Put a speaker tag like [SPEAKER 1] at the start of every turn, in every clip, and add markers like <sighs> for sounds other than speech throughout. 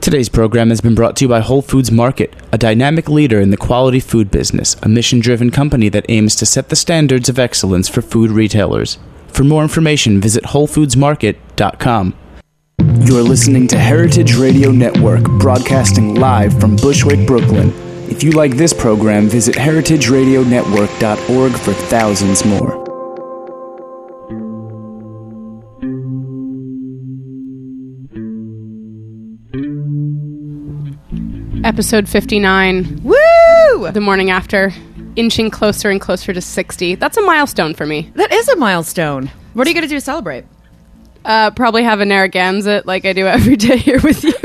[SPEAKER 1] Today's program has been brought to you by Whole Foods Market, a dynamic leader in the quality food business, a mission driven company that aims to set the standards of excellence for food retailers. For more information, visit WholeFoodsMarket.com. You're listening to Heritage Radio Network, broadcasting live from Bushwick, Brooklyn. If you like this program, visit heritageradionetwork.org for thousands more.
[SPEAKER 2] Episode 59,
[SPEAKER 3] Woo!
[SPEAKER 2] the morning after, inching closer and closer to 60. That's a milestone for me.
[SPEAKER 3] That is a milestone. What are you going to do to celebrate?
[SPEAKER 2] Uh, probably have a Narragansett like I do every day <laughs> here with you. <laughs>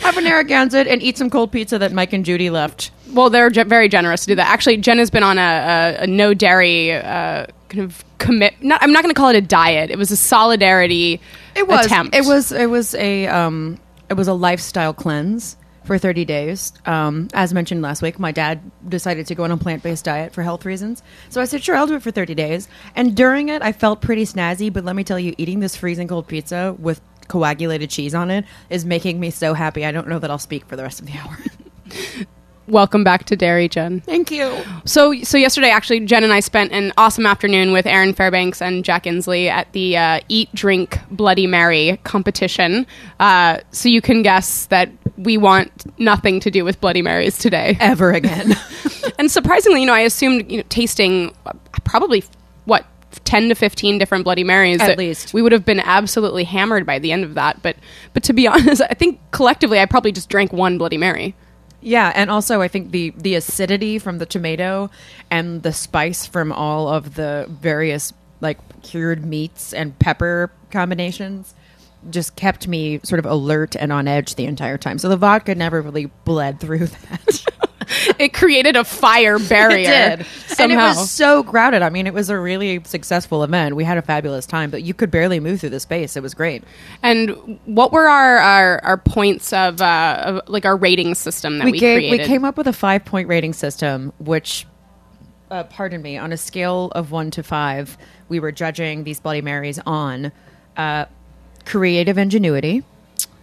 [SPEAKER 3] Have a Narragansett and eat some cold pizza that Mike and Judy left.
[SPEAKER 2] well, they're ge- very generous to do that. Actually, Jen has been on a, a, a no dairy uh, kind of commit. Not, I'm not going to call it a diet. It was a solidarity
[SPEAKER 3] It was.
[SPEAKER 2] attempt.
[SPEAKER 3] It was. It was a. Um, it was a lifestyle cleanse for 30 days. Um, as mentioned last week, my dad decided to go on a plant based diet for health reasons. So I said, sure, I'll do it for 30 days. And during it, I felt pretty snazzy. But let me tell you, eating this freezing cold pizza with coagulated cheese on it is making me so happy. I don't know that I'll speak for the rest of the hour. <laughs>
[SPEAKER 2] Welcome back to Dairy, Jen.
[SPEAKER 3] Thank you.
[SPEAKER 2] So, so yesterday, actually, Jen and I spent an awesome afternoon with Aaron Fairbanks and Jack Insley at the uh, Eat, Drink, Bloody Mary competition. Uh, so you can guess that we want nothing to do with Bloody Marys today.
[SPEAKER 3] Ever again. <laughs>
[SPEAKER 2] and surprisingly, you know, I assumed you know tasting uh, probably what. 10 to 15 different bloody marys
[SPEAKER 3] At least.
[SPEAKER 2] we would have been absolutely hammered by the end of that but but to be <laughs> honest i think collectively i probably just drank one bloody mary
[SPEAKER 3] Yeah, and also I think the the acidity from the tomato and the spice from all of the various like cured meats and pepper combinations just kept me sort of alert and on edge the entire time. So the vodka never really bled through <laughs> that. <laughs>
[SPEAKER 2] it created a fire barrier
[SPEAKER 3] it did.
[SPEAKER 2] somehow
[SPEAKER 3] And it was so crowded. I mean, it was a really successful event. We had a fabulous time, but you could barely move through the space. It was great.
[SPEAKER 2] And what were our our, our points of, uh, of like our rating system that we,
[SPEAKER 3] we, gave,
[SPEAKER 2] created?
[SPEAKER 3] we came up with a five point rating system, which, uh, pardon me, on a scale of one to five, we were judging these Bloody Marys on uh, creative ingenuity,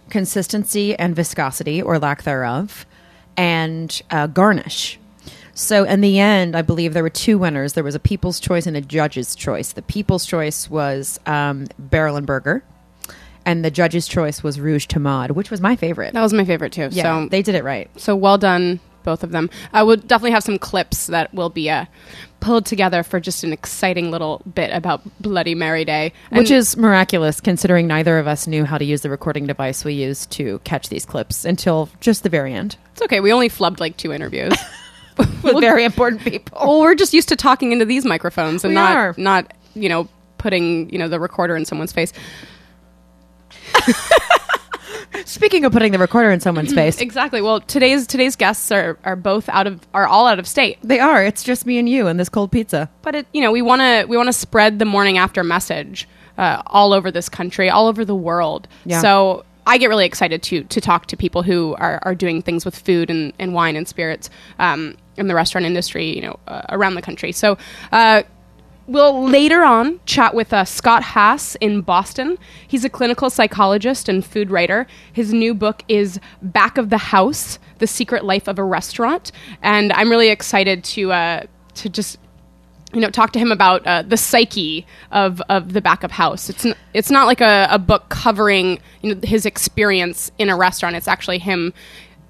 [SPEAKER 3] consistency and viscosity or lack thereof, and uh, garnish. So, in the end, I believe there were two winners. There was a people's choice and a judge's choice. The people's choice was um, Barrel and Burger, and the judge's choice was Rouge Tomate, which was my favorite.
[SPEAKER 2] that was my favorite too.
[SPEAKER 3] yeah,
[SPEAKER 2] so
[SPEAKER 3] they did it right.
[SPEAKER 2] so well done, both of them. I would definitely have some clips that will be uh, pulled together for just an exciting little bit about Bloody Mary Day,
[SPEAKER 3] Which is miraculous considering neither of us knew how to use the recording device we used to catch these clips until just the very end.
[SPEAKER 2] it's okay. We only flubbed like two interviews. <laughs>
[SPEAKER 3] With very important people.
[SPEAKER 2] well, we're just used to talking into these microphones and
[SPEAKER 3] We
[SPEAKER 2] not
[SPEAKER 3] are.
[SPEAKER 2] not you know putting you know the recorder in someone's face. <laughs>
[SPEAKER 3] Speaking of putting the recorder in someone's <clears throat> face,
[SPEAKER 2] Exactly. Well, today's today's guests are, are both out of are all out of state.
[SPEAKER 3] they are. It's just me and you and this cold pizza.
[SPEAKER 2] but it, you know we want to we want to spread the morning after message uh, all over this country all over the world
[SPEAKER 3] Yeah.
[SPEAKER 2] so i get really excited to to talk to people who are, are doing things with food and, and wine and spirits um, in the restaurant industry you know uh, around the country so uh, We'll later on chat with uh, Scott Haas in Boston. He's a clinical psychologist and food writer. His new book is Back of the House: The Secret Life of a Restaurant, and I'm really excited to uh, to just you know talk to him about uh, the psyche of, of the back of house it's n- it's not like a, a book covering you know his experience in a restaurant it's actually him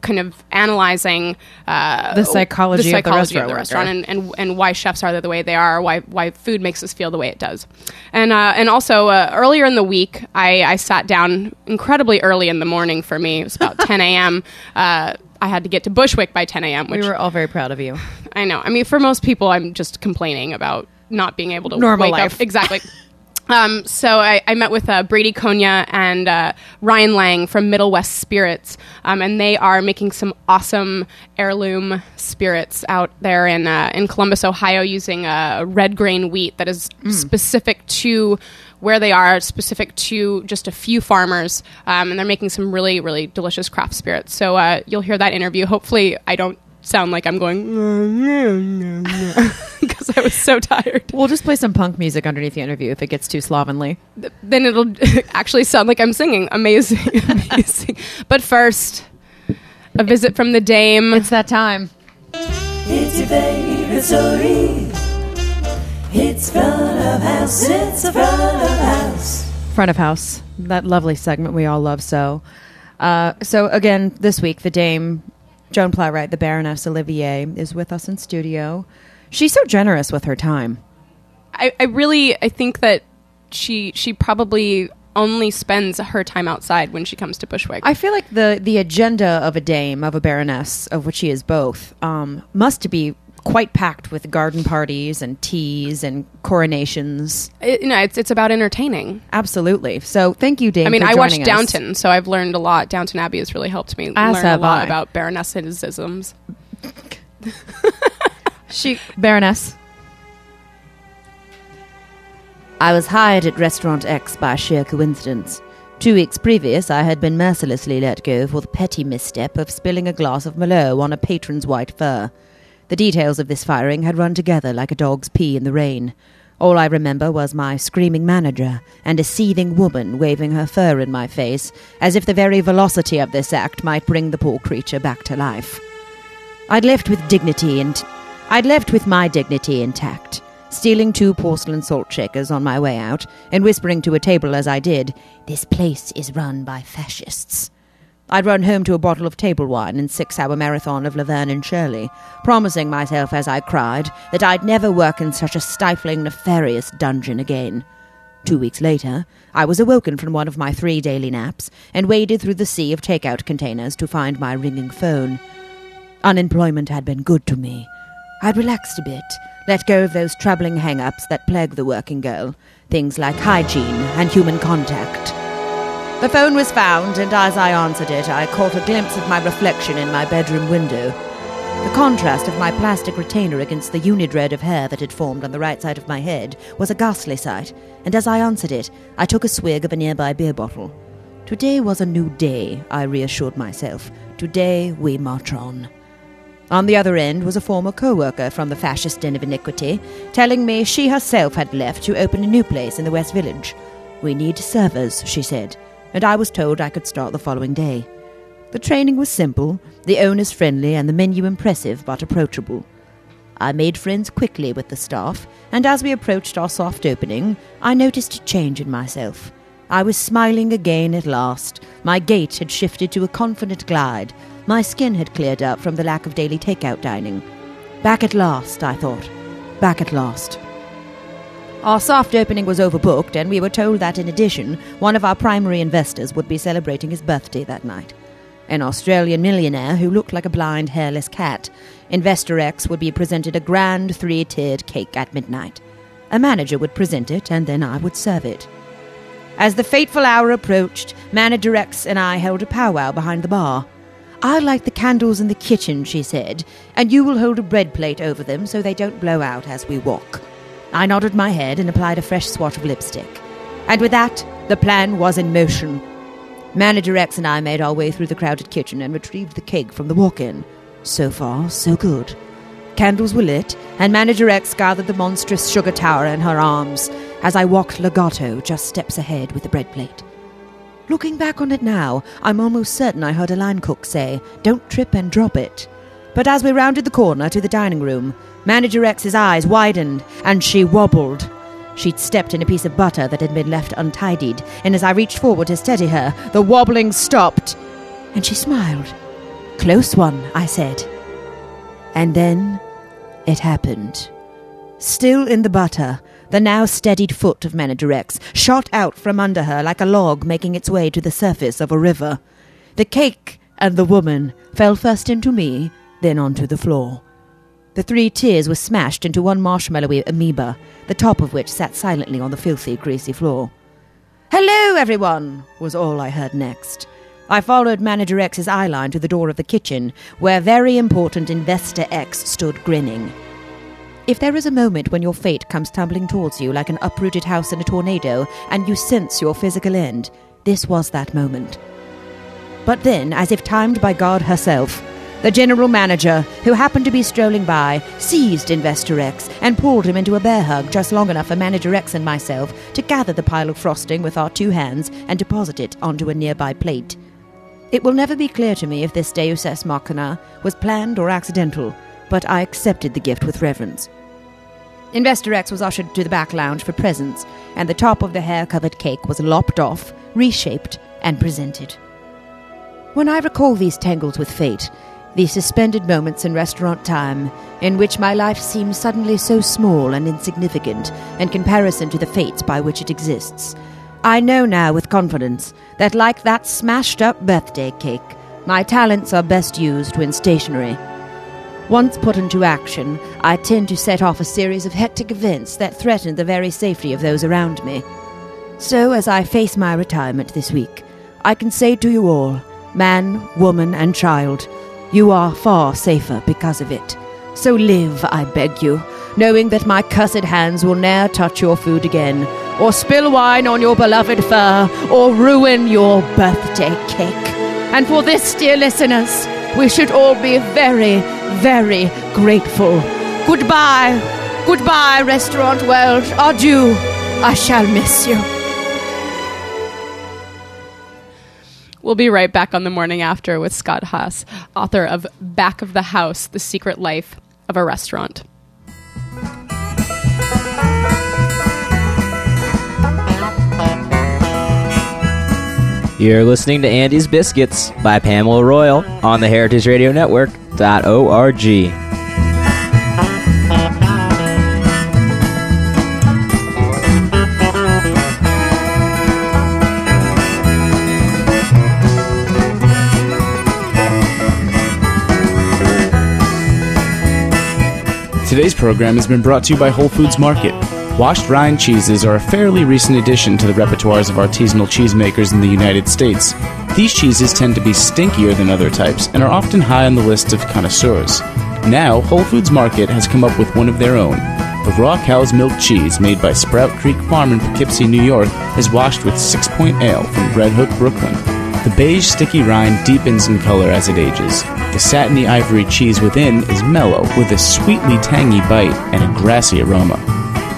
[SPEAKER 2] kind of analyzing uh,
[SPEAKER 3] The psychology of the
[SPEAKER 2] psychology
[SPEAKER 3] restaurant worker.
[SPEAKER 2] restaurant and, and, and why chefs are the way they are why why food makes us feel the way it does and uh, and also uh, earlier in the week I, I sat down incredibly early in the morning for me it was about <laughs> 10 a.m uh, I had to get to Bushwick by 10 a.m. Which
[SPEAKER 3] We were all very proud of you.
[SPEAKER 2] I know. I mean, for most people, I'm just complaining about not being able to
[SPEAKER 3] Normal
[SPEAKER 2] wake
[SPEAKER 3] life.
[SPEAKER 2] up. Exactly. <laughs> Um, so I, I met with uh, Brady Konya and uh, Ryan Lang from Middle West Spirits, um, and they are making some awesome heirloom spirits out there in uh, in Columbus, Ohio, using uh, red grain wheat that is specific to where they are, specific to just a few farmers, um, and they're making some really really delicious craft spirits. So uh, you'll hear that interview. Hopefully, I don't sound like I'm going because <laughs> I was so tired.
[SPEAKER 4] We'll just play some punk music underneath the interview if it gets too slovenly.
[SPEAKER 2] Then it'll <laughs> actually sound like I'm singing. Amazing, <laughs> amazing. But first, a visit from the dame.
[SPEAKER 4] It's that time.
[SPEAKER 5] It's your favorite story. It's front of house. It's the front of house.
[SPEAKER 4] Front of house. That lovely segment we all love so. Uh, so again, this week the dame Joan Plowright, the Baroness Olivier, is with us in studio. She's so generous with her time.
[SPEAKER 2] I, I really, I think that she she probably only spends her time outside when she comes to Bushwick.
[SPEAKER 4] I feel like the the agenda of a dame, of a baroness, of which she is both, um, must be quite packed with garden parties and teas and coronations.
[SPEAKER 2] It- you know, it's it's about entertaining.
[SPEAKER 4] Absolutely. So thank you, Dame.
[SPEAKER 2] I mean,
[SPEAKER 4] for
[SPEAKER 2] I watched
[SPEAKER 4] us.
[SPEAKER 2] Downton, so I've learned a lot. Downton Abbey has really helped me
[SPEAKER 4] As
[SPEAKER 2] learn a lot
[SPEAKER 4] I.
[SPEAKER 2] about baronessisms. <laughs>
[SPEAKER 4] She Baroness.
[SPEAKER 3] I was hired at Restaurant X by sheer coincidence. Two weeks previous, I had been mercilessly let go for the petty misstep of spilling a glass of Merlot on a patron's white fur. The details of this firing had run together like a dog's pee in the rain. All I remember was my screaming manager and a seething woman waving her fur in my face, as if the very velocity of this act might bring the poor creature back to life. I'd left with dignity and I'd left with my dignity intact, stealing two porcelain salt shakers on my way out and whispering to a table as I did, "This place is run by fascists." I'd run home to a bottle of table wine and six-hour marathon of Laverne and Shirley, promising myself as I cried that I'd never work in such a stifling, nefarious dungeon again. Two weeks later, I was awoken from one of my three daily naps and waded through the sea of takeout containers to find my ringing phone. Unemployment had been good to me. I'd relaxed a bit, let go of those troubling hang ups that plague the working girl, things like hygiene and human contact. The phone was found, and as I answered it, I caught a glimpse of my reflection in my bedroom window. The contrast of my plastic retainer against the unidread of hair that had formed on the right side of my head was a ghastly sight, and as I answered it, I took a swig of a nearby beer bottle. Today was a new day, I reassured myself. Today we march on. On the other end was a former co-worker from the fascist den of iniquity, telling me she herself had left to open a new place in the West Village. We need servers, she said, and I was told I could start the following day. The training was simple, the owners friendly, and the menu impressive but approachable. I made friends quickly with the staff, and as we approached our soft opening, I noticed a change in myself. I was smiling again at last. My gait had shifted to a confident glide. My skin had cleared up from the lack of daily takeout dining. Back at last, I thought. Back at last. Our soft opening was overbooked, and we were told that in addition, one of our primary investors would be celebrating his birthday that night. An Australian millionaire who looked like a blind, hairless cat. Investor X would be presented a grand three tiered cake at midnight. A manager would present it, and then I would serve it. As the fateful hour approached, Manager X and I held a powwow behind the bar. I'll light the candles in the kitchen, she said, and you will hold a bread plate over them so they don't blow out as we walk. I nodded my head and applied a fresh swatch of lipstick. And with that, the plan was in motion. Manager X and I made our way through the crowded kitchen and retrieved the cake from the walk in. So far, so good. Candles were lit, and Manager X gathered the monstrous sugar tower in her arms as I walked legato just steps ahead with the bread plate. Looking back on it now, I'm almost certain I heard a line cook say, Don't trip and drop it. But as we rounded the corner to the dining room, Manager X's eyes widened and she wobbled. She'd stepped in a piece of butter that had been left untidied, and as I reached forward to steady her, the wobbling stopped, and she smiled. Close one, I said. And then it happened. Still in the butter, the now steadied foot of Manager X shot out from under her like a log making its way to the surface of a river. The cake and the woman fell first into me, then onto the floor. The three tears were smashed into one marshmallowy amoeba, the top of which sat silently on the filthy, greasy floor. Hello, everyone, was all I heard next. I followed Manager X's eyeline to the door of the kitchen, where very important Investor X stood grinning. If there is a moment when your fate comes tumbling towards you like an uprooted house in a tornado and you sense your physical end, this was that moment. But then, as if timed by God herself, The general manager, who happened to be strolling by, seized Investor X and pulled him into a bear hug just long enough for Manager X and myself to gather the pile of frosting with our two hands and deposit it onto a nearby plate. It will never be clear to me if this Deus Ex Machina was planned or accidental, but I accepted the gift with reverence. Investor X was ushered to the back lounge for presents, and the top of the hair covered cake was lopped off, reshaped, and presented. When I recall these tangles with fate, these suspended moments in restaurant time, in which my life seems suddenly so small and insignificant in comparison to the fates by which it exists, I know now with confidence that, like that smashed up birthday cake, my talents are best used when stationary. Once put into action, I tend to set off a series of hectic events that threaten the very safety of those around me. So, as I face my retirement this week, I can say to you all, man, woman, and child, you are far safer because of it. So live, I beg you, knowing that my cursed hands will ne'er touch your food again, or spill wine on your beloved fur, or ruin your birthday cake. And for this, dear listeners, we should all be very, very grateful. Goodbye, goodbye, restaurant world. Adieu. I shall miss you.
[SPEAKER 2] We'll be right back on the morning after with Scott Haas, author of Back of the House The Secret Life of a Restaurant.
[SPEAKER 6] You're listening to Andy's Biscuits by Pamela Royal on the Heritage Radio Network.org.
[SPEAKER 1] Today's program has been brought to you by Whole Foods Market. Washed rind cheeses are a fairly recent addition to the repertoires of artisanal cheesemakers in the United States. These cheeses tend to be stinkier than other types and are often high on the list of connoisseurs. Now, Whole Foods Market has come up with one of their own. The raw cow's milk cheese made by Sprout Creek Farm in Poughkeepsie, New York, is washed with Six Point Ale from Red Hook, Brooklyn. The beige, sticky rind deepens in color as it ages. The satiny ivory cheese within is mellow, with a sweetly tangy bite and a grassy aroma.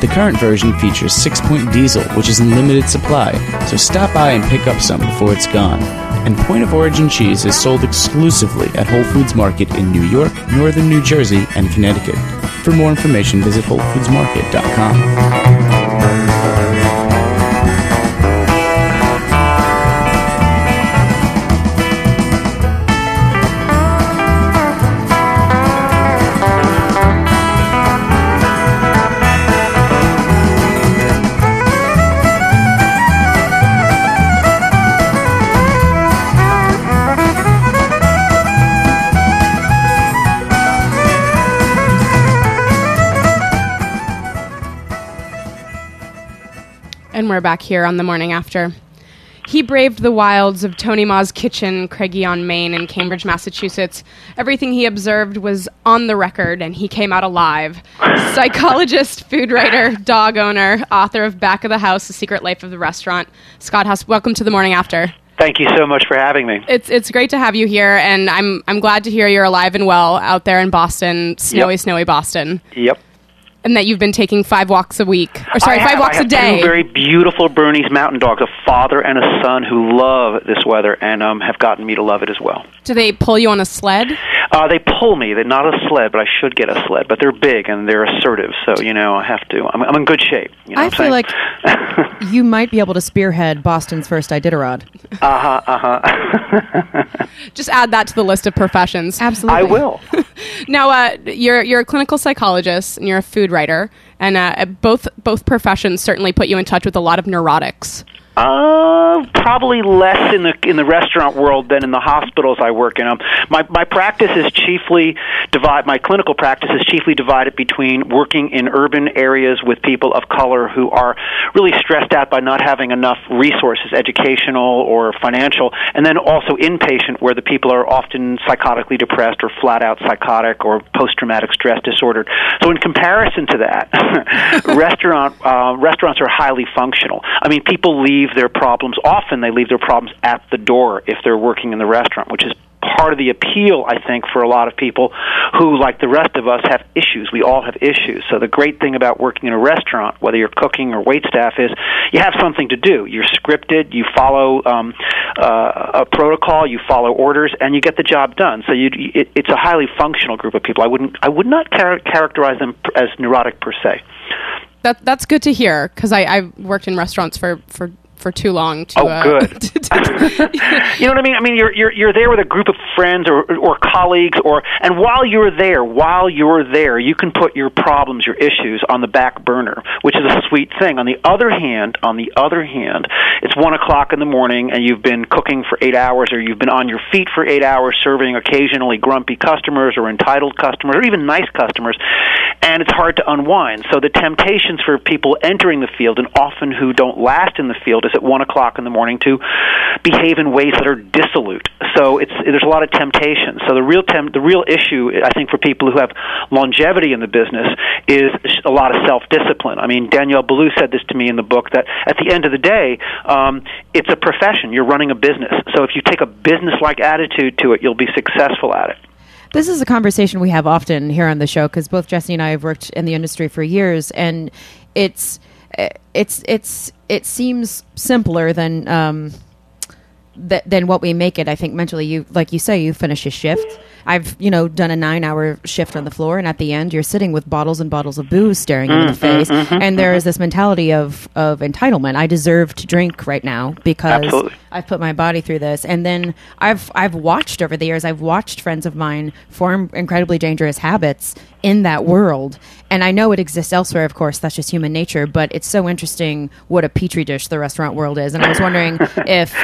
[SPEAKER 1] The current version features 6 Point Diesel, which is in limited supply, so stop by and pick up some before it's gone. And Point of Origin cheese is sold exclusively at Whole Foods Market in New York, Northern New Jersey, and Connecticut. For more information, visit WholeFoodsMarket.com.
[SPEAKER 2] And we're back here on the morning after. He braved the wilds of Tony Maws' kitchen, Craigie on Main, and Cambridge, Massachusetts. Everything he observed was on the record, and he came out alive. Psychologist, food writer, dog owner, author of Back of the House: The Secret Life of the Restaurant. Scott Haas, welcome to the morning after.
[SPEAKER 7] Thank you so much for having me.
[SPEAKER 2] It's it's great to have you here, and I'm I'm glad to hear you're alive and well out there in Boston, snowy,
[SPEAKER 7] Yep.
[SPEAKER 2] snowy Boston,
[SPEAKER 7] Yep.
[SPEAKER 2] And that you've been taking five walks a week, or sorry,
[SPEAKER 7] I
[SPEAKER 2] five walks
[SPEAKER 7] I have
[SPEAKER 2] a day.
[SPEAKER 7] Two very beautiful Bernese mountain dogs, a father and a son who love this weather and um, have gotten me to love it as well.
[SPEAKER 2] Do they pull you on a sled?
[SPEAKER 7] Uh, they pull me. They're not a sled, but I should get a sled. But they're big and they're assertive, so you know I have to. I'm, I'm in good shape. You know
[SPEAKER 8] I
[SPEAKER 7] what
[SPEAKER 8] feel
[SPEAKER 7] I'm
[SPEAKER 8] like you might be able to spearhead Boston's first Iditarod. <laughs>
[SPEAKER 7] uh huh, uh huh. <laughs>
[SPEAKER 2] Just add that to the list of professions.
[SPEAKER 8] Absolutely.
[SPEAKER 7] I will. <laughs>
[SPEAKER 2] Now, uh, you're you're a clinical psychologist and you're a food writer, and uh, both both professions certainly put you in touch with a lot of neurotics.
[SPEAKER 7] Uh, probably less in the in the restaurant world than in the hospitals I work in. Um, my my practice is chiefly divide. My clinical practice is chiefly divided between working in urban areas with people of color who are really stressed out by not having enough resources, educational or financial, and then also inpatient where the people are often psychotically depressed or flat out psychotic or post traumatic stress disordered. So in comparison to that, <laughs> restaurant uh, restaurants are highly functional. I mean, people leave their problems often. They leave their problems at the door if they're working in the restaurant, which is part of the appeal, I think, for a lot of people who, like the rest of us, have issues. We all have issues. So the great thing about working in a restaurant, whether you're cooking or wait staff, is you have something to do. You're scripted. You follow um, uh, a protocol. You follow orders, and you get the job done. So you, it, it's a highly functional group of people. I wouldn't. I would not char- characterize them as neurotic per se.
[SPEAKER 2] That that's good to hear because I I worked in restaurants for for for too long to.
[SPEAKER 7] Oh,
[SPEAKER 2] uh,
[SPEAKER 7] good. <laughs>
[SPEAKER 2] to- to- <laughs>
[SPEAKER 7] you know what I mean? I mean, you're you're you're there with a group of friends or or colleagues, or and while you're there, while you're there, you can put your problems, your issues on the back burner, which is a sweet thing. On the other hand, on the other hand, it's one o'clock in the morning, and you've been cooking for eight hours, or you've been on your feet for eight hours, serving occasionally grumpy customers or entitled customers, or even nice customers, and it's hard to unwind. So the temptations for people entering the field, and often who don't last in the field, is at one o'clock in the morning to behave in ways that are dissolute. So it's there's a lot of temptation. So the real temp, the real issue, I think, for people who have longevity in the business is a lot of self discipline. I mean, Danielle Ballou said this to me in the book that at the end of the day, um, it's a profession. You're running a business. So if you take a business like attitude to it, you'll be successful at it.
[SPEAKER 3] This is a conversation we have often here on the show because both Jessie and I have worked in the industry for years, and it's it's it's it seems simpler than um, th- than what we make it. I think mentally, you like you say, you finish a shift. I've you know done a nine hour shift on the floor, and at the end, you're sitting with bottles and bottles of booze staring you in the mm, mm, face, mm, and there is this mentality of of entitlement. I deserve to drink right now because
[SPEAKER 7] Absolutely.
[SPEAKER 3] I've put my body through this, and then I've I've watched over the years. I've watched friends of mine form incredibly dangerous habits in that world, and I know it exists elsewhere. Of course, that's just human nature. But it's so interesting what a petri dish the restaurant world is, and I was wondering <laughs> if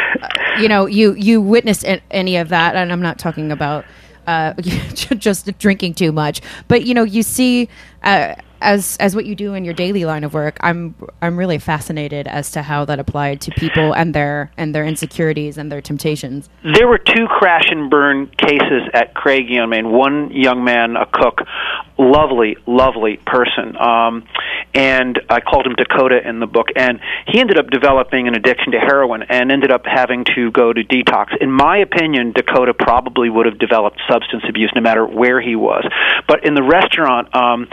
[SPEAKER 3] you know you you witnessed any of that, and I'm not talking about. Uh, <laughs> just drinking too much, but you know, you see, uh, as as what you do in your daily line of work, I'm I'm really fascinated as to how that applied to people and their and their insecurities and their temptations.
[SPEAKER 7] There were two crash and burn cases at Craigie on Main. One young man, a cook, lovely, lovely person, um, and I called him Dakota in the book. And he ended up developing an addiction to heroin and ended up having to go to detox. In my opinion, Dakota probably would have developed substance abuse no matter where he was. But in the restaurant, um,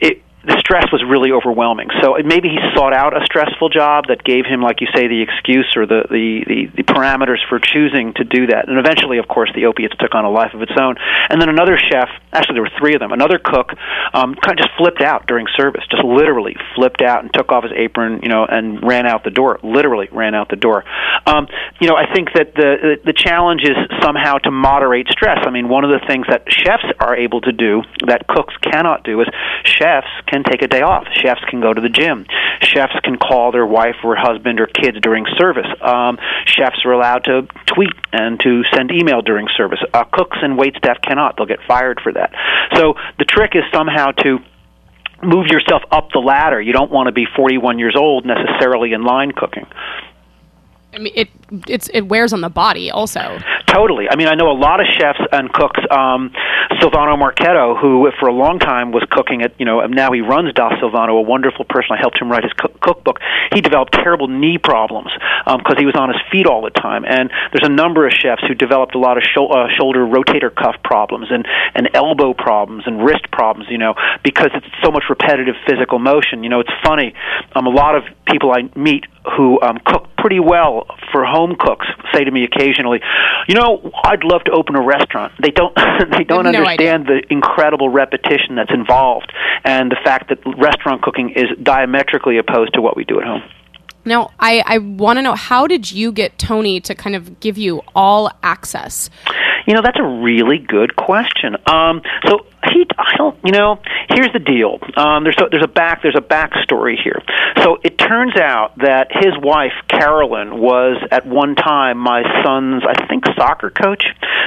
[SPEAKER 7] it the stress was really overwhelming. So maybe he sought out a stressful job that gave him, like you say, the excuse or the, the, the, the parameters for choosing to do that. And eventually, of course, the opiates took on a life of its own. And then another chef, actually there were three of them, another cook, um, kind of just flipped out during service, just literally flipped out and took off his apron, you know, and ran out the door. Literally ran out the door. Um, you know, I think that the the challenge is somehow to moderate stress. I mean, one of the things that chefs are able to do that cooks cannot do is chefs can take a day off. Chefs can go to the gym. Chefs can call their wife or husband or kids during service. Um, chefs are allowed to tweet and to send email during service. Uh, cooks and wait staff cannot. They'll get fired for that. So the trick is somehow to move yourself up the ladder. You don't want to be 41 years old necessarily in line cooking.
[SPEAKER 2] I mean, it it's it wears on the body also.
[SPEAKER 7] Totally. I mean, I know a lot of chefs and cooks. Um, Silvano Marchetti, who for a long time was cooking at, you know, now he runs Da Silvano, a wonderful person. I helped him write his cook- cookbook. He developed terrible knee problems because he was on his feet all the time. And there's a number of chefs who developed a lot of shou- uh, shoulder rotator cuff problems and, and elbow problems and wrist problems, you know, because it's so much repetitive physical motion. You know, it's funny. Um, a lot of people I meet who um, cook pretty well for home cooks say to me occasionally, "You know, I'd love to open a restaurant." They don't <laughs> they don't
[SPEAKER 2] no
[SPEAKER 7] understand the incredible repetition that's involved and the fact that restaurant cooking is diametrically opposed to what we do at home.
[SPEAKER 2] Now, I, I want to know how did you get Tony to kind of give you all access?
[SPEAKER 7] You know, that's a really good question. Um, so he, I don't, you know, here's the deal. Um, there's a, there's a back there's a backstory here. So it turns out that his wife Carolyn was at one time my son's, I think, soccer coach.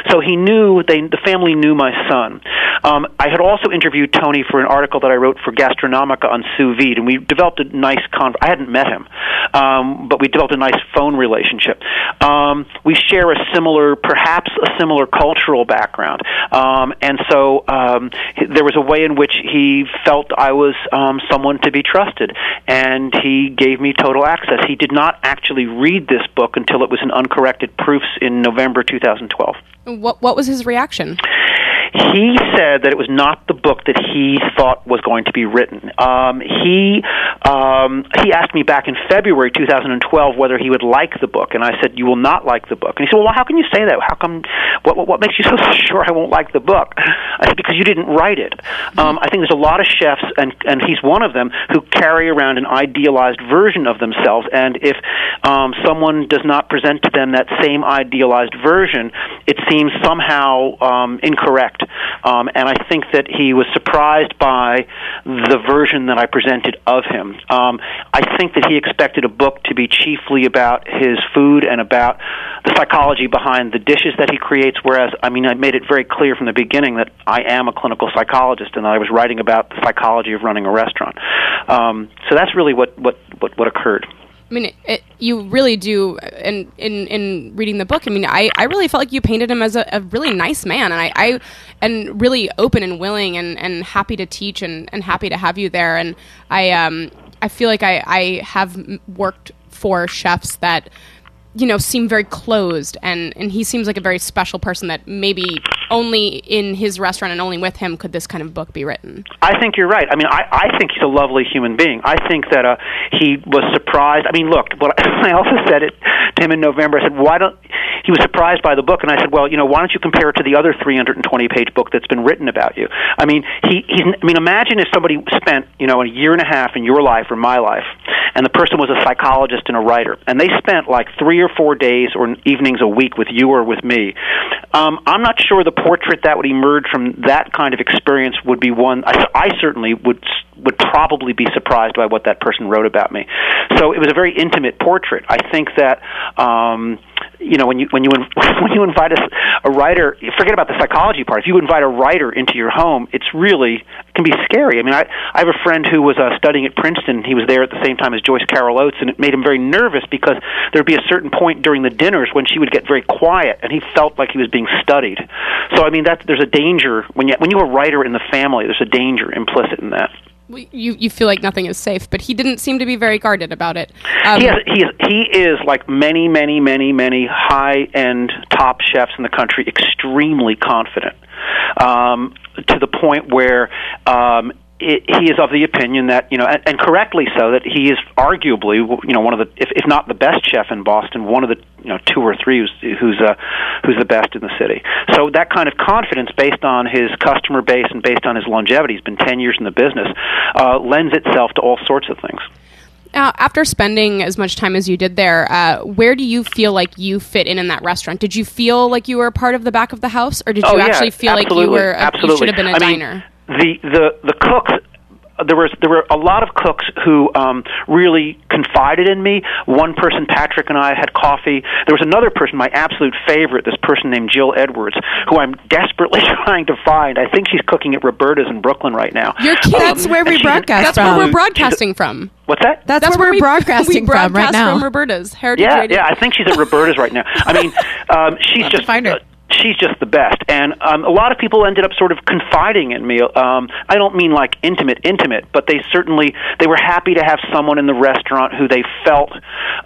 [SPEAKER 7] So he knew they the family knew my son. Um, I had also interviewed Tony for an article that I wrote for Gastronomica on sous vide, and we developed a nice con. I hadn't met him, um, but we developed a nice phone relationship. Um, we share a similar, perhaps a similar cultural background, um, and so um, there was a way in which he felt I was um, someone to be trusted, and he gave me total access. He did not actually read this book until it was in uncorrected proofs in November 2012
[SPEAKER 2] What what was his reaction?
[SPEAKER 7] He said that it was not the book that he thought was going to be written. Um, he um, he asked me back in February 2012 whether he would like the book, and I said, "You will not like the book." And he said, "Well, how can you say that? How come? What what, what makes you so <laughs> sure I won't like the book?" I said, "Because you didn't write it." Um, I think there's a lot of chefs, and and he's one of them, who carry around an idealized version of themselves, and if um, someone does not present to them that same idealized version, it seems somehow um, incorrect. Um, and I think that he was surprised by the version that I presented of him. Um, I think that he expected a book to be chiefly about his food and about the psychology behind the dishes that he creates. Whereas, I mean, I made it very clear from the beginning that I am a clinical psychologist and I was writing about the psychology of running a restaurant. Um, so that's really what what what, what occurred.
[SPEAKER 2] I mean, it, you really do. In, in in reading the book, I mean, I, I really felt like you painted him as a, a really nice man, and I, I and really open and willing and, and happy to teach and, and happy to have you there. And I um I feel like I I have worked for chefs that you know seem very closed and and he seems like a very special person that maybe only in his restaurant and only with him could this kind of book be written
[SPEAKER 7] I think you're right. I mean, I, I think he's a lovely human being. I think that uh, he was surprised. I mean, look, what I <laughs> also said it to him in November. I said, why don't he was surprised by the book, and I said, well, you know, why don't you compare it to the other 320 page book that's been written about you? I mean, he he's. I mean, imagine if somebody spent you know a year and a half in your life or my life, and the person was a psychologist and a writer, and they spent like three or four days or evenings a week with you or with me. Um, I'm not sure the portrait that would emerge from that kind of experience would be one. I, I certainly would would probably be surprised by what that person wrote about me. So it was a very intimate portrait. I think that um, you know when you when you <laughs> when you invite a, a writer, forget about the psychology part. If you invite a writer into your home, it's really it can be scary. I mean, I I have a friend who was uh, studying at Princeton. He was there at the same time as Joyce Carol Oates, and it made him very nervous because there'd be a certain point during the dinners when she would get very quiet, and he felt like he was being studied. So I mean, that there's a danger when you when you have a writer in the family. There's a danger implicit in that.
[SPEAKER 2] You you feel like nothing is safe but he didn't seem to be very guarded about it um,
[SPEAKER 7] he, he, is, he is like many, many, many, many high end top chefs in the country, extremely confident um, to the point where. Um, it, he is of the opinion that you know, and, and correctly so, that he is arguably you know one of the, if, if not the best chef in Boston, one of the you know two or three who's who's uh, who's the best in the city. So that kind of confidence, based on his customer base and based on his longevity, he's been ten years in the business, uh, lends itself to all sorts of things.
[SPEAKER 2] Now, after spending as much time as you did there, uh, where do you feel like you fit in in that restaurant? Did you feel like you were a part of the back of the house, or did you
[SPEAKER 7] oh, yeah,
[SPEAKER 2] actually feel like you were a, you
[SPEAKER 7] absolutely.
[SPEAKER 2] should have been a
[SPEAKER 7] I mean,
[SPEAKER 2] diner?
[SPEAKER 7] The the the cooks there was there were a lot of cooks who um, really confided in me. One person, Patrick, and I had coffee. There was another person, my absolute favorite, this person named Jill Edwards, who I'm desperately <laughs> trying to find. I think she's cooking at Roberta's in Brooklyn right now.
[SPEAKER 2] You're kidding.
[SPEAKER 3] That's where we broadcast
[SPEAKER 2] That's
[SPEAKER 3] from.
[SPEAKER 2] where we're broadcasting from.
[SPEAKER 7] What's that?
[SPEAKER 3] That's, where, we're
[SPEAKER 2] we,
[SPEAKER 3] broadcasting
[SPEAKER 2] we
[SPEAKER 3] from right now.
[SPEAKER 2] from Roberta's Heritage
[SPEAKER 7] yeah,
[SPEAKER 2] Radio.
[SPEAKER 7] yeah. I think she's at Roberta's right now. I mean, <laughs> um, she's
[SPEAKER 3] have to
[SPEAKER 7] just
[SPEAKER 3] find her.
[SPEAKER 7] uh, she's just the best, and um, a lot of people ended up sort of confiding in me. Um, I don't mean like intimate, intimate, but they certainly they were happy to have someone in the restaurant who they felt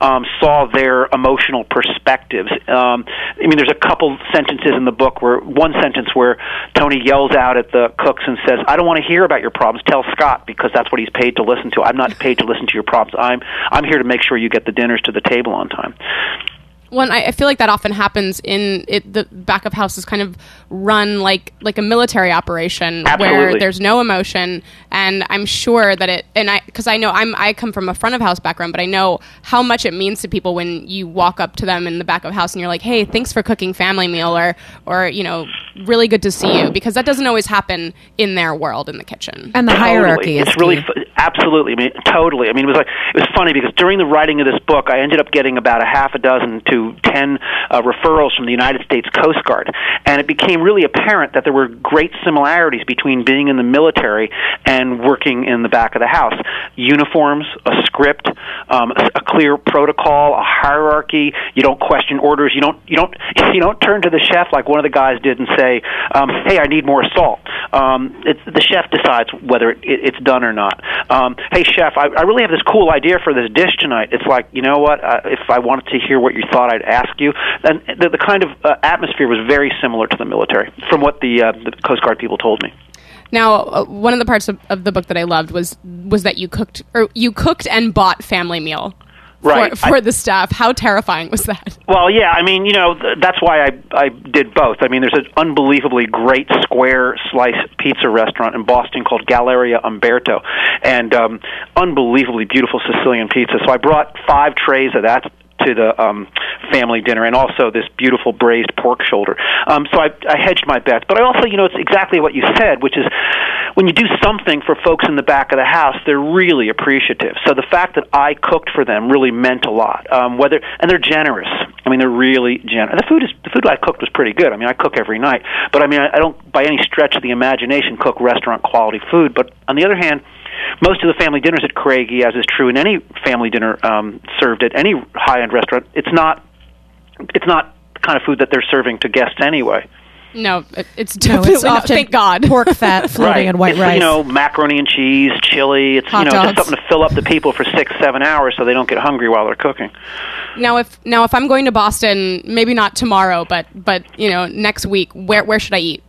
[SPEAKER 7] um, saw their emotional perspectives. Um, I mean, there's a couple sentences in the book where one sentence where Tony yells out at the cooks and says, "I don't want to hear about your problems. Tell Scott because that's what he's paid to listen to. I'm not paid to listen to your problems. I'm I'm here to make sure you get the dinners to the table on time."
[SPEAKER 2] Well, and I, I feel like that often happens in it, the back of house is kind of run like like a military operation where there's no emotion, and I'm sure that it and I because I know I'm I come from a front of house background, but I know how much it means to people when you walk up to them in the back of house and you're like, hey, thanks for cooking family meal, or or you know, really good to see you, because that doesn't always happen in their world in the kitchen.
[SPEAKER 3] and the
[SPEAKER 7] Totally.
[SPEAKER 3] hierarchy is
[SPEAKER 7] it's really
[SPEAKER 3] key.
[SPEAKER 7] fu- absolutely. I mean, totally. I mean, it was like it was funny because during the writing of this book, I ended up getting about a half a dozen to ten uh, referrals from the United States Coast Guard, and it became really apparent that there were great similarities between being in the military and working in the back of the house. Uniforms, a script, um, a clear protocol, a hierarchy. You don't question orders. You don't you don't <laughs> you don't turn to the chef like one of the guys did and say, um, "Hey, I need more salt." Um, it's, the chef decides whether it, it's done or not. Um, hey, chef, I, I really have this cool idea for this dish tonight. It's like, you know what? Uh, if I wanted to hear what you thought, I'd ask you. And the, the kind of uh, atmosphere was very similar to the military, from what the, uh, the Coast Guard people told me.
[SPEAKER 2] Now, uh, one of the parts of, of the book that I loved was was that you cooked or you cooked and bought family meal
[SPEAKER 7] Right.
[SPEAKER 2] for, <laughs> for
[SPEAKER 7] I-
[SPEAKER 2] the staff. How terrifying was that?
[SPEAKER 7] Well, yeah, I mean, you know, th- that's why I I did both. I mean, there's an unbelievably great square slice pizza restaurant in Boston called Galleria Umberto, and um, unbelievably beautiful Sicilian pizza. So I brought five trays of that to the um, family dinner, and also this beautiful braised pork shoulder. Um, so I, I hedged my bets, but I also, you know, it's exactly what you said, which is when you do something for folks in the back of the house, they're really appreciative. So the fact that I cooked for them really meant a lot. Um, whether and they're generous. I mean, they're really generous. The food is the food I cooked was pretty good. I mean, I cook every night, but I mean, I, I don't by any stretch of the imagination cook restaurant quality food. But on the other hand most of the family dinners at Craigie, as is true in any family dinner um, served at any high-end restaurant, it's not it's not the kind of food that they're serving to guests anyway.
[SPEAKER 2] No, it- it's
[SPEAKER 3] No,
[SPEAKER 2] definitely
[SPEAKER 3] it's
[SPEAKER 2] not.
[SPEAKER 3] often
[SPEAKER 2] Thank God. <laughs>
[SPEAKER 3] pork fat <laughs> floating
[SPEAKER 7] right.
[SPEAKER 3] in white
[SPEAKER 7] it's,
[SPEAKER 3] rice.
[SPEAKER 7] You know, macaroni and cheese, chili. It's
[SPEAKER 2] Hot
[SPEAKER 7] you know
[SPEAKER 2] dogs.
[SPEAKER 7] just something to fill up the people for six, seven hours so they don't get hungry while they're cooking.
[SPEAKER 2] Now, if now if I'm going to Boston, maybe not tomorrow, but but you know next week, where where should I eat?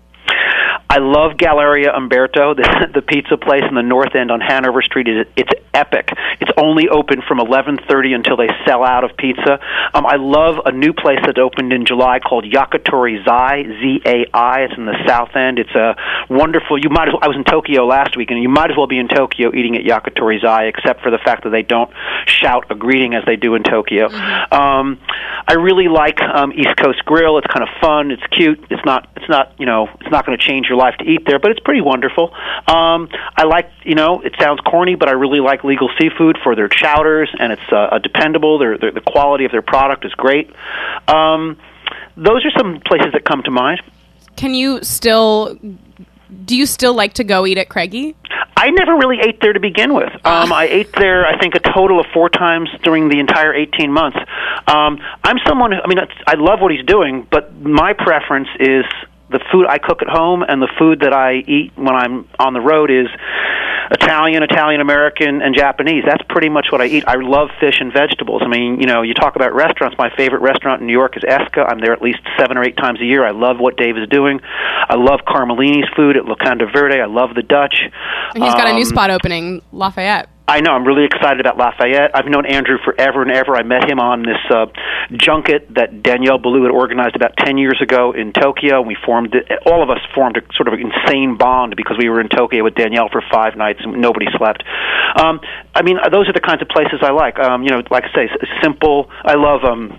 [SPEAKER 7] I love Galleria Umberto, <laughs> the, the pizza place in the North End on Hanover Street. Is it's epic. It's only open from 11:30 until they sell out of pizza. Um, I love a new place that opened in July called Yakitori Zai, Z A I. It's in the South End. It's a wonderful. You might as well. I was in Tokyo last week, and you might as well be in Tokyo eating at Yakitori Zai, except for the fact that they don't shout a greeting as they do in Tokyo. Um, I really like um, East Coast Grill. It's kind of fun. It's cute. It's not. It's not. You know. It's not going to change your life to eat there, but it's pretty wonderful. Um, I like. You know. It sounds corny, but I really like Legal Seafood for their chowders, and it's uh, uh, dependable. Their, their the quality of their product is great. Um, those are some places that come to mind.
[SPEAKER 2] Can you still? Do you still like to go eat at Craigie?
[SPEAKER 7] I never really ate there to begin with. Um, I ate there, I think, a total of four times during the entire 18 months. Um, I'm someone, who, I mean, I love what he's doing, but my preference is the food I cook at home and the food that I eat when I'm on the road is Italian, Italian American, and Japanese. That's pretty much what I eat. I love fish and vegetables. I mean, you know, you talk about restaurants. My favorite restaurant in New York is Esca. I'm there at least seven or eight times a year. I love what Dave is doing. I love Carmellini's food at Locanda Verde. I love the Dutch.
[SPEAKER 2] And he's got a new
[SPEAKER 7] Um,
[SPEAKER 2] spot opening, Lafayette.
[SPEAKER 7] I know. I'm really excited about Lafayette. I've known Andrew forever and ever. I met him on this uh, junket that Danielle Ballou had organized about 10 years ago in Tokyo. We formed, all of us formed a sort of insane bond because we were in Tokyo with Danielle for five nights and nobody slept. Um, I mean, those are the kinds of places I like. Um, you know, like I say, simple. I love. Um,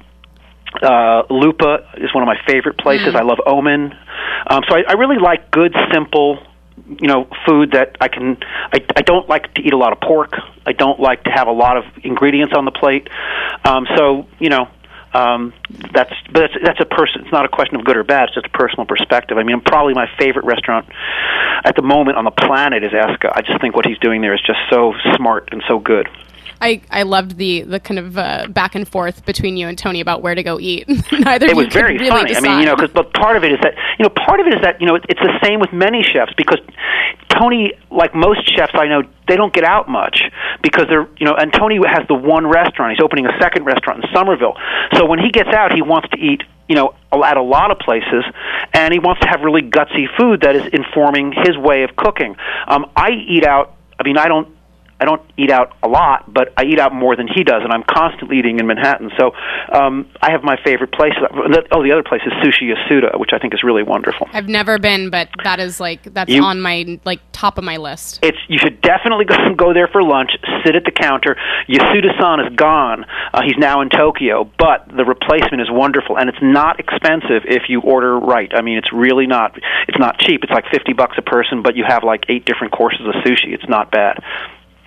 [SPEAKER 7] uh, Lupa is one of my favorite places. I love Omen. Um, so I, I really like good, simple, you know, food that I can. I, I don't like to eat a lot of pork. I don't like to have a lot of ingredients on the plate. Um, so you know. Um, that's but that's that's a person. It's not a question of good or bad. It's just a personal perspective. I mean, probably my favorite restaurant at the moment on the planet is Esca. I just think what he's doing there is just so smart and so good.
[SPEAKER 2] I, I loved the the kind of uh, back and forth between you and Tony about where to go eat. <laughs> Neither
[SPEAKER 7] it was very
[SPEAKER 2] really
[SPEAKER 7] funny. I mean, you know, because but part of it is that you know part of it is that you know it's the same with many chefs because Tony, like most chefs I know, they don't get out much because they're you know, and Tony has the one restaurant. He's opening a second restaurant in Somerville. So when he gets out, he wants to eat you know at a lot of places and he wants to have really gutsy food that is informing his way of cooking um i eat out i mean i don't I don't eat out a lot, but I eat out more than he does, and I'm constantly eating in Manhattan. So um, I have my favorite places. Oh, the other place is Sushi Yasuda, which I think is really wonderful.
[SPEAKER 2] I've never been, but that is like that's
[SPEAKER 7] You-
[SPEAKER 2] on my like top of my list.
[SPEAKER 7] It's you should definitely <laughs> go go there for lunch. Sit at the counter. Yasuda-san is gone. Uh, he's now in Tokyo, but the replacement is wonderful, and it's not expensive if you order right. I mean, it's really not. It's not cheap. It's like fifty bucks a person, but you have like eight different courses of sushi. It's not bad.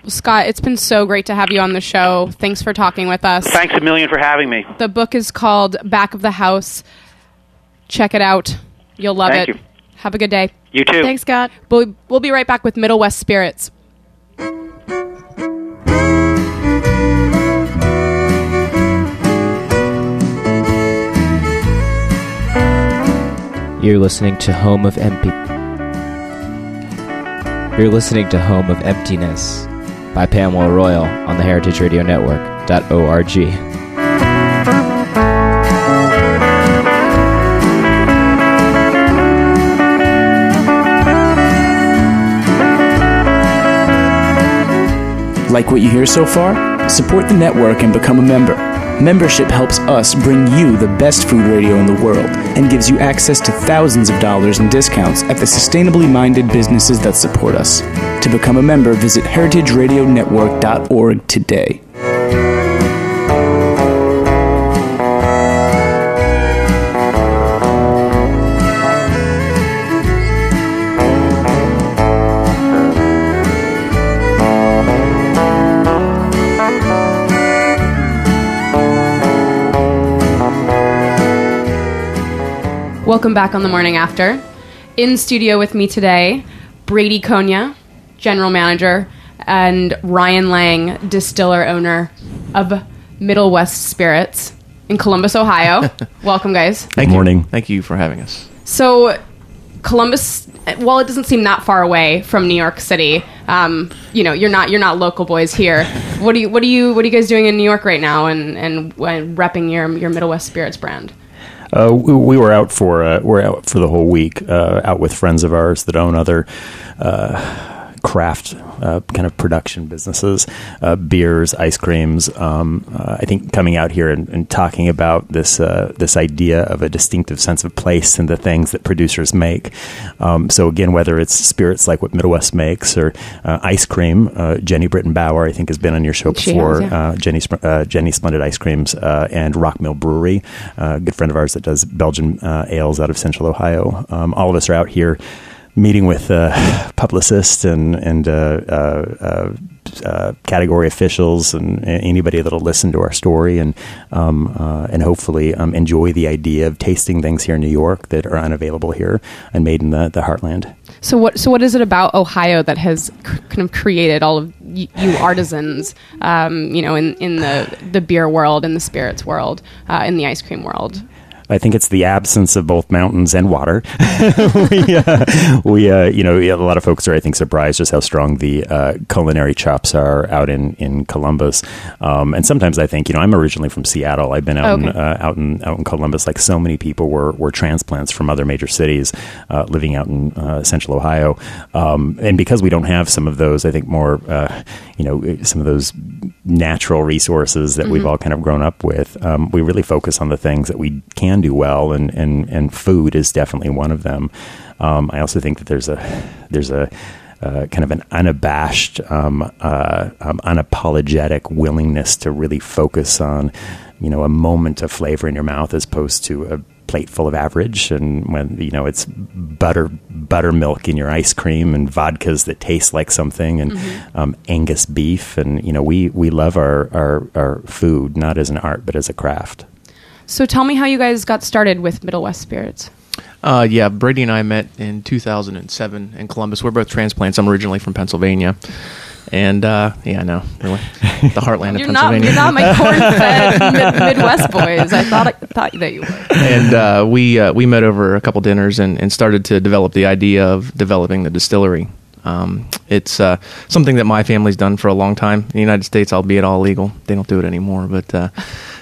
[SPEAKER 2] Scott, it's been so great to have you on the show. Thanks for talking with us.
[SPEAKER 7] Thanks a million for having me.
[SPEAKER 2] The book is called Back of the House. Check it out. You'll love
[SPEAKER 7] Thank
[SPEAKER 2] it.
[SPEAKER 7] you.
[SPEAKER 2] Have a good day.
[SPEAKER 7] You too.
[SPEAKER 3] Thanks, Scott.
[SPEAKER 2] We'll, we'll be right back with Middle West Spirits.
[SPEAKER 6] You're listening to Home of Empty. You're listening to Home of Emptiness by Pamela Royal on the Heritage Radio Network.org.
[SPEAKER 1] Like what you hear so far? Support the network and become a member. Membership helps us bring you the best food radio in the world and gives you access to thousands of dollars in discounts at the sustainably minded businesses that support us. To become a member, visit heritageradionetwork.org today.
[SPEAKER 2] Welcome back on the morning after. In studio with me today, Brady Konya, general manager, and Ryan Lang, distiller owner of Middle West Spirits in Columbus, Ohio. <laughs> Welcome, guys.
[SPEAKER 9] Thank
[SPEAKER 10] morning.
[SPEAKER 9] You. Thank you for having us.
[SPEAKER 2] So, Columbus, while it doesn't seem that far away from New York City, um, you know, you're not you're not local boys here. <laughs> What do you what do you what are you guys doing in New York right now, and and, and repping your your Middle West Spirits brand?
[SPEAKER 10] Uh, we, we were out for uh, we're out for the whole week, uh, out with friends of ours that own other uh, craft uh, kind of production businesses, uh, beers, ice creams. Um, uh, I think coming out here and, and talking about this uh, this idea of a distinctive sense of place in the things that producers make. Um, so again, whether it's spirits like what Middle West makes or uh, ice cream, uh, Jeni Britton Bauer I think has been on your show before.
[SPEAKER 2] has, yeah.
[SPEAKER 10] uh, Jenny uh, Jeni's Splendid Ice Creams uh, and Rockmill Brewery, uh, a good friend of ours that does Belgian uh, ales out of Central Ohio. Um, all of us are out here meeting with uh, <sighs> publicists and and uh, uh, uh, uh, category officials and anybody that'll listen to our story and um, uh, and hopefully um, enjoy the idea of tasting things here in New York that are unavailable here and made in the, the heartland.
[SPEAKER 2] So what so what is it about Ohio that has c- kind of created all of y- you artisans, um, you know, in, in the the beer world, in the spirits world, uh, in the ice cream world?
[SPEAKER 10] I think it's the absence of both mountains and water. <laughs> we, uh, we uh, you know, a lot of folks are, I think, surprised just how strong the uh, culinary chops are out in in Columbus. Um, and sometimes I think, you know, I'm originally from Seattle. I've been out in
[SPEAKER 2] Okay.
[SPEAKER 10] uh, out in out in Columbus, like so many people were were transplants from other major cities, uh, living out in uh, Central Ohio. Um, and because we don't have some of those, I think more, uh, you know, some of those natural resources that we've all kind of grown up with. Um, we really focus on the things that we can do well, and and and food is definitely one of them. Um, I also think that there's a there's a uh, kind of an unabashed, um, uh, um, unapologetic willingness to really focus on, you know, a moment of flavor in your mouth as opposed to a plate full of average. And when you know it's butter buttermilk in your ice cream and vodkas that taste like something, and um, Angus beef, and you know we we love our, our our food not as an art but as a craft.
[SPEAKER 2] So tell me how you guys got started with Middle West Spirits.
[SPEAKER 9] Uh, yeah, Brady and I met in 2007 in Columbus. We're both transplants. I'm originally from Pennsylvania. And uh, yeah, no, really, the heartland of
[SPEAKER 2] You're not
[SPEAKER 9] Pennsylvania.
[SPEAKER 2] you're not my corn-fed <laughs> mid- Midwest boys. I thought I thought that you were.
[SPEAKER 9] and uh, we uh, we met over a couple dinners and, and started to develop the idea of developing the distillery. Um, it's uh, something that my family's done for a long time in the United States, albeit all legal. They don't do it anymore, but uh,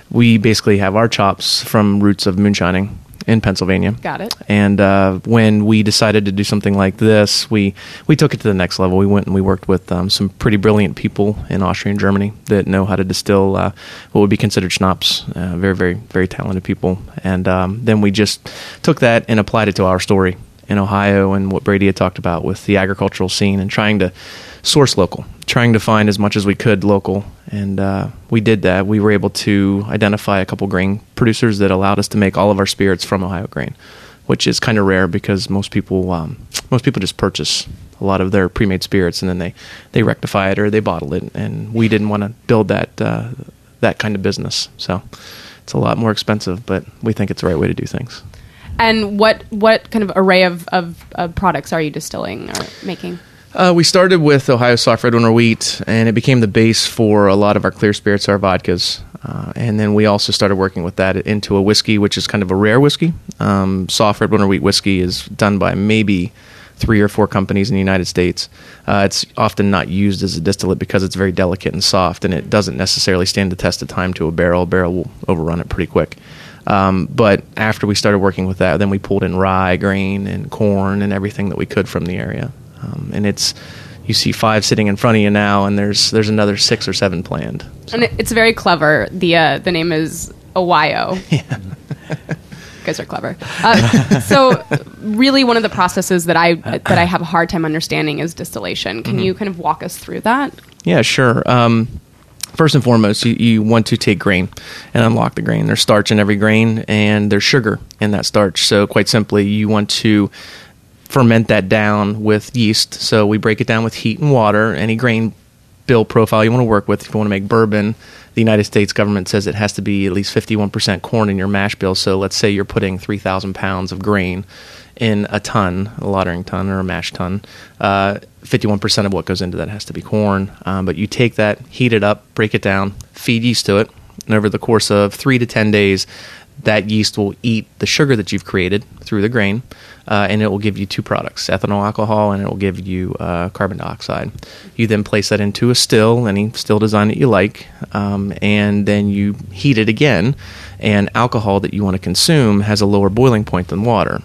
[SPEAKER 9] we basically have our chops from roots of moonshining in Pennsylvania.
[SPEAKER 2] Got it.
[SPEAKER 9] And uh, when we decided to do something like this, we we took it to the next level. We went and we worked with um, some pretty brilliant people in Austria and Germany that know how to distill uh, what would be considered schnapps. Uh, very, very, very talented people. And um, then we just took that and applied it to our story in Ohio and what Brady had talked about with the agricultural scene and trying to source local, trying to find as much as we could local. And uh, we did that. We were able to identify a couple grain producers that allowed us to make all of our spirits from Ohio grain, which is kind of rare because most people um, most people just purchase a lot of their pre-made spirits, and then they they rectify it or they bottle it. And we didn't want to build that uh, that kind of business, so it's a lot more expensive, but we think it's the right way to do things.
[SPEAKER 2] And what what kind of array of, of, of products are you distilling or making?
[SPEAKER 9] Uh, we started with Ohio soft red winter wheat, and it became the base for a lot of our clear spirits, our vodkas. Uh, and then we also started working with that into a whiskey, which is kind of a rare whiskey. Um, soft red winter wheat whiskey is done by maybe three or four companies in the United States. Uh, it's often not used as a distillate because it's very delicate and soft, and it doesn't necessarily stand the test of time to a barrel. A barrel will overrun it pretty quick. Um, but after we started working with that, then we pulled in rye, grain, and corn, and everything that we could from the area. Um, and it's you see five sitting in front of you now, and there's there's another six or seven planned.
[SPEAKER 2] And it's very clever. The uh, the name is Ohio. <laughs> Yeah. guys are clever. Uh, so, really, one of the processes that I that I have a hard time understanding is distillation. Can
[SPEAKER 9] Mm-hmm.
[SPEAKER 2] you kind of walk us through that?
[SPEAKER 9] Yeah, sure. Um, first and foremost, you, you want to take grain and unlock the grain. There's starch in every grain, and there's sugar in that starch. So, quite simply, you want to ferment that down with yeast. So, we break it down with heat and water. Any grain bill profile you want to work with, if you want to make bourbon, the United States government says it has to be at least 51% corn in your mash bill. So, let's say you're putting 3,000 pounds of grain in a ton, a lautering tun or a mash tun. Uh, 51% of what goes into that has to be corn. Um, but you take that, heat it up, break it down, feed yeast to it, and over the course of three to 10 days, that yeast will eat the sugar that you've created through the grain, uh, and it will give you two products ethanol alcohol, and it will give you uh, carbon dioxide. You then place that into a still, any still design that you like, um, and then you heat it again. And alcohol that you want to consume has a lower boiling point than water.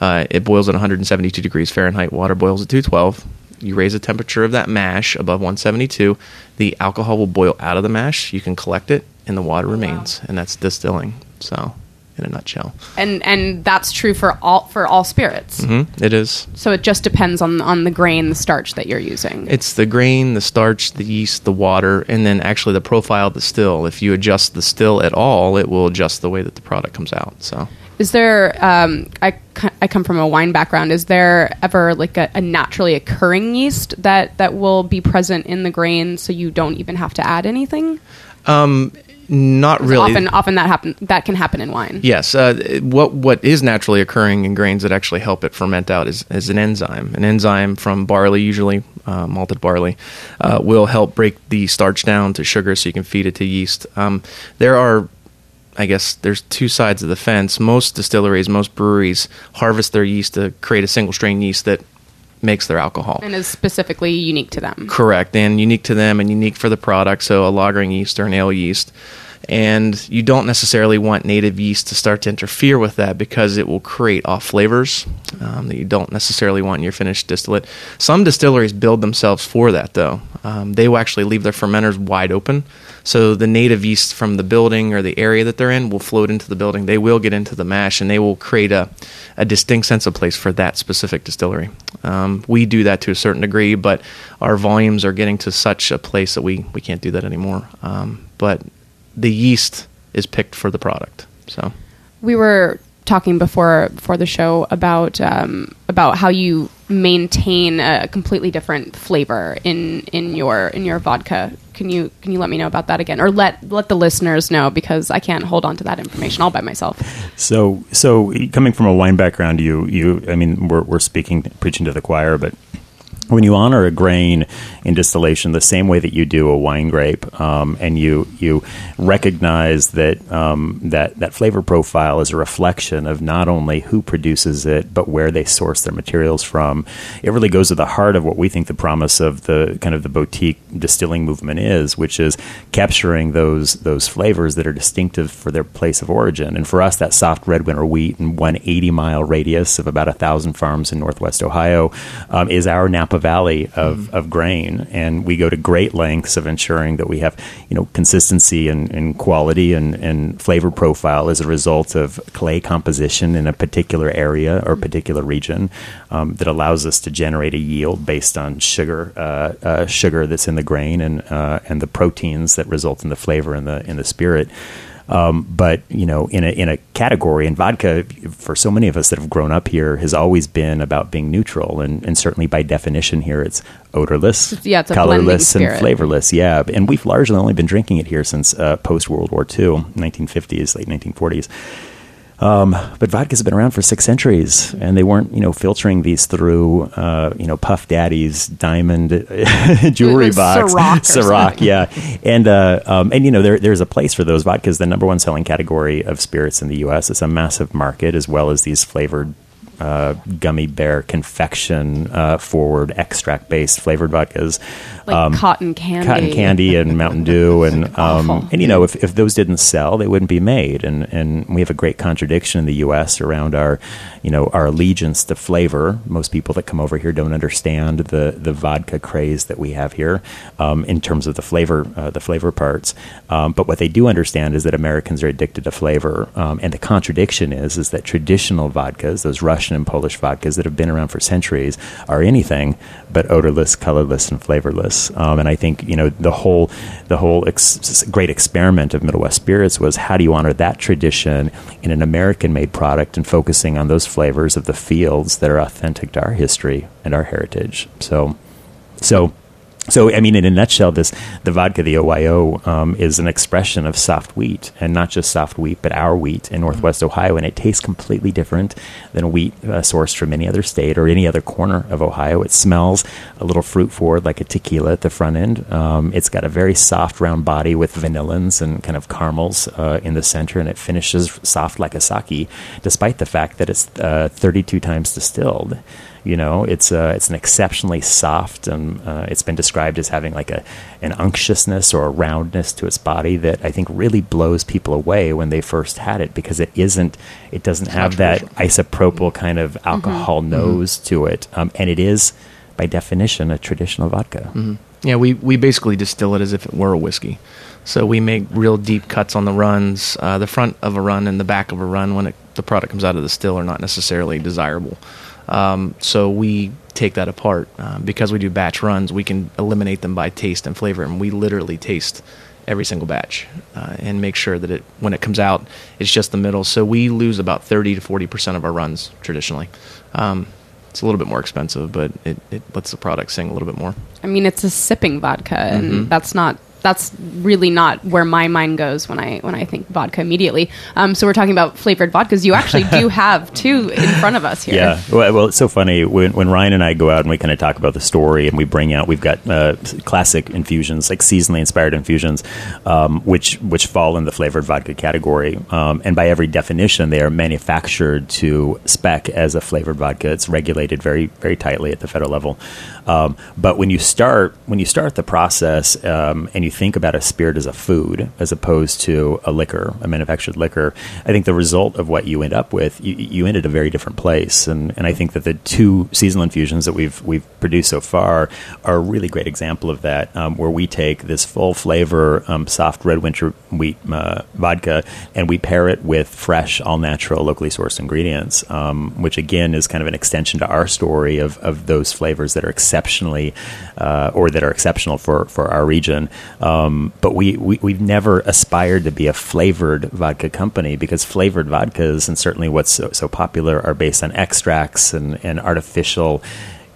[SPEAKER 9] Uh, it boils at 172 degrees Fahrenheit, water boils at 212 you raise the temperature of that mash above 172 the alcohol will boil out of the mash you can collect it and the water remains and that's distilling so in a nutshell
[SPEAKER 2] And and that's true for all for all spirits.
[SPEAKER 9] hmm it is
[SPEAKER 2] So it just depends on on the grain, the starch that you're using.
[SPEAKER 9] it's the grain the starch the yeast the water and then actually the profile of the still if you adjust the still at all it will adjust the way that the product comes out so
[SPEAKER 2] Is there? Um, I I come from a wine background. Is there ever like a, a naturally occurring yeast that that will be present in the grain, so you don't even have to add anything?
[SPEAKER 9] Not really
[SPEAKER 2] Often, often that happen that can happen in wine.
[SPEAKER 9] Yes. Uh, what what is naturally occurring in grains that actually help it ferment out is, is an enzyme. An enzyme from barley, usually uh, malted barley, uh, will help break the starch down to sugar so you can feed it to yeast. Um, there are, I guess, there's two sides of the fence. Most distilleries, most breweries harvest their yeast to create a single strain yeast that makes their alcohol.
[SPEAKER 2] and is specifically unique to them.
[SPEAKER 9] Correct, and unique to them and unique for the product. So a lagering yeast or an ale yeast. And you don't necessarily want native yeast to start to interfere with that because it will create off flavors um, that you don't necessarily want in your finished distillate. Some distilleries build themselves for that, though. Um, they will actually leave their fermenters wide open. So the native yeast from the building or the area that they're in will float into the building. They will get into the mash and they will create a, a distinct sense of place for that specific distillery. Um, we do that to a certain degree, but our volumes are getting to such a place that we, we can't do that anymore. Um, but the yeast is picked for the product. So
[SPEAKER 2] we were talking before before the show about um, about how you maintain a completely different flavor in in your in your vodka. Can you can you let me know about that again, or let let the listeners know because I can't hold on to that information all by myself.
[SPEAKER 10] So, so coming from a wine background, you, you, I mean, we're, we're speaking, preaching to the choir, but when you honor a grain in distillation the same way that you do a wine grape, um, and you you recognize that um, that that flavor profile is a reflection of not only who produces it but where they source their materials from, it really goes to the heart of what we think the promise of the kind of the boutique distilling movement is, which is capturing those those flavors that are distinctive for their place of origin. And for us, that soft red winter wheat in one 80 mile radius of about a thousand farms in Northwest Ohio um, is our Napa Valley of, of grain, and we go to great lengths of ensuring that we have you know consistency and, and quality and, and flavor profile as a result of clay composition in a particular area or particular region um, that allows us to generate a yield based on sugar uh, uh, sugar that's in the grain and uh, and the proteins that result in the flavor in the in the spirit. Um, but you know, in a in a category, and vodka for so many of us that have grown up here has always been about being neutral, and, and certainly by definition here, it's odorless,
[SPEAKER 2] yeah, it's
[SPEAKER 10] colorless, and flavorless. Yeah, and we've largely only been drinking it here since uh, post World War II, 1950s, late 1940s. Um, but vodka's been around for six centuries, and they weren't, you know, filtering these through, uh, you know, Puff Daddy's diamond <laughs> jewelry box,
[SPEAKER 2] Ciroc <laughs>
[SPEAKER 10] Ciroc, yeah, and uh, um, and you know, there, there's a place for those vodkas. The number one selling category of spirits in the U.S. It's a massive market, as well as these flavored. Uh, gummy bear confection uh, forward extract based flavored vodkas
[SPEAKER 2] Like cotton candy.
[SPEAKER 10] cotton candy and Mountain Dew, <laughs> and um, and you know if, if those didn't sell, they wouldn't be made, and and we have a great contradiction in the U.S. around our, you know, our allegiance to flavor. Most people that come over here don't understand the the vodka craze that we have here um, in terms of the flavor uh, the flavor parts. Um, but what they do understand is that Americans are addicted to flavor, um, and the contradiction is is that traditional vodkas, those Russian and Polish vodkas that have been around for centuries, are anything but odorless, colorless, and flavorless. Um, and I think you know the whole the whole ex- great experiment of Middle West Spirits was how do you honor that tradition in an American-made product and focusing on those flavors of the fields that are authentic to our history and our heritage. So, so. So, I mean, in a nutshell, this the vodka, the OYO, um, is an expression of soft wheat, and not just soft wheat, but our wheat in Northwest Ohio, and it tastes completely different than wheat uh, sourced from any other state or any other corner of Ohio. It smells a little fruit forward, like a tequila at the front end. Um, it's got a very soft, round body with vanillins and kind of caramels uh, in the center, and it finishes soft like a sake, despite the fact that it's uh, 32 times distilled. You know, it's uh, it's an exceptionally soft, and uh, it's been described as having like a an unctuousness or a roundness to its body that I think really blows people away when they first had it because it isn't, it doesn't have that isopropyl kind of alcohol nose to it, um, and it is by definition a traditional vodka.
[SPEAKER 9] Yeah, we, we basically distill it as if it were a whiskey. So we make real deep cuts on the runs. Uh, the front of a run and the back of a run, when it, the product comes out of the still, are not necessarily desirable. Um, so we take that apart. Uh, because we do batch runs, we can eliminate them by taste and flavor, and we literally taste every single batch uh, and make sure that it when it comes out, it's just the middle. So we lose about 30 to 40 percent of our runs traditionally. Um, it's a little bit more expensive, but it, it lets the product sing a little bit more.
[SPEAKER 2] I mean, it's a sipping vodka, and
[SPEAKER 9] Mhm.
[SPEAKER 2] that's not that's really not where my mind goes when I when I think vodka immediately. Um, so we're talking about flavored vodkas. You actually do <laughs> have two in front of us here.
[SPEAKER 10] Yeah, well, well, it's so funny when, when Ryan and I go out and we kind of talk about the story and we bring out we've got uh, classic infusions like seasonally inspired infusions, um, which which fall in the flavored vodka category, um, and by every definition they are manufactured to spec as a flavored vodka. It's regulated very very tightly at the federal level, um, but when you start when you start the process um, and you think about a spirit as a food as opposed to a liquor, a manufactured liquor, I think the result of what you end up with, you, you end a very different place. And, and I think that the two seasonal infusions that we've we've produced so far are a really great example of that, um, where we take this full flavor, um, soft red winter wheat uh, vodka, and we pair it with fresh, all natural, locally sourced ingredients, um, which again is kind of an extension to our story of, of those flavors that are exceptionally uh, or that are exceptional for, for our region. Um, but we, we, we've never aspired to be a flavored vodka company because flavored vodkas, and certainly what's so, so popular, are based on extracts and, and artificial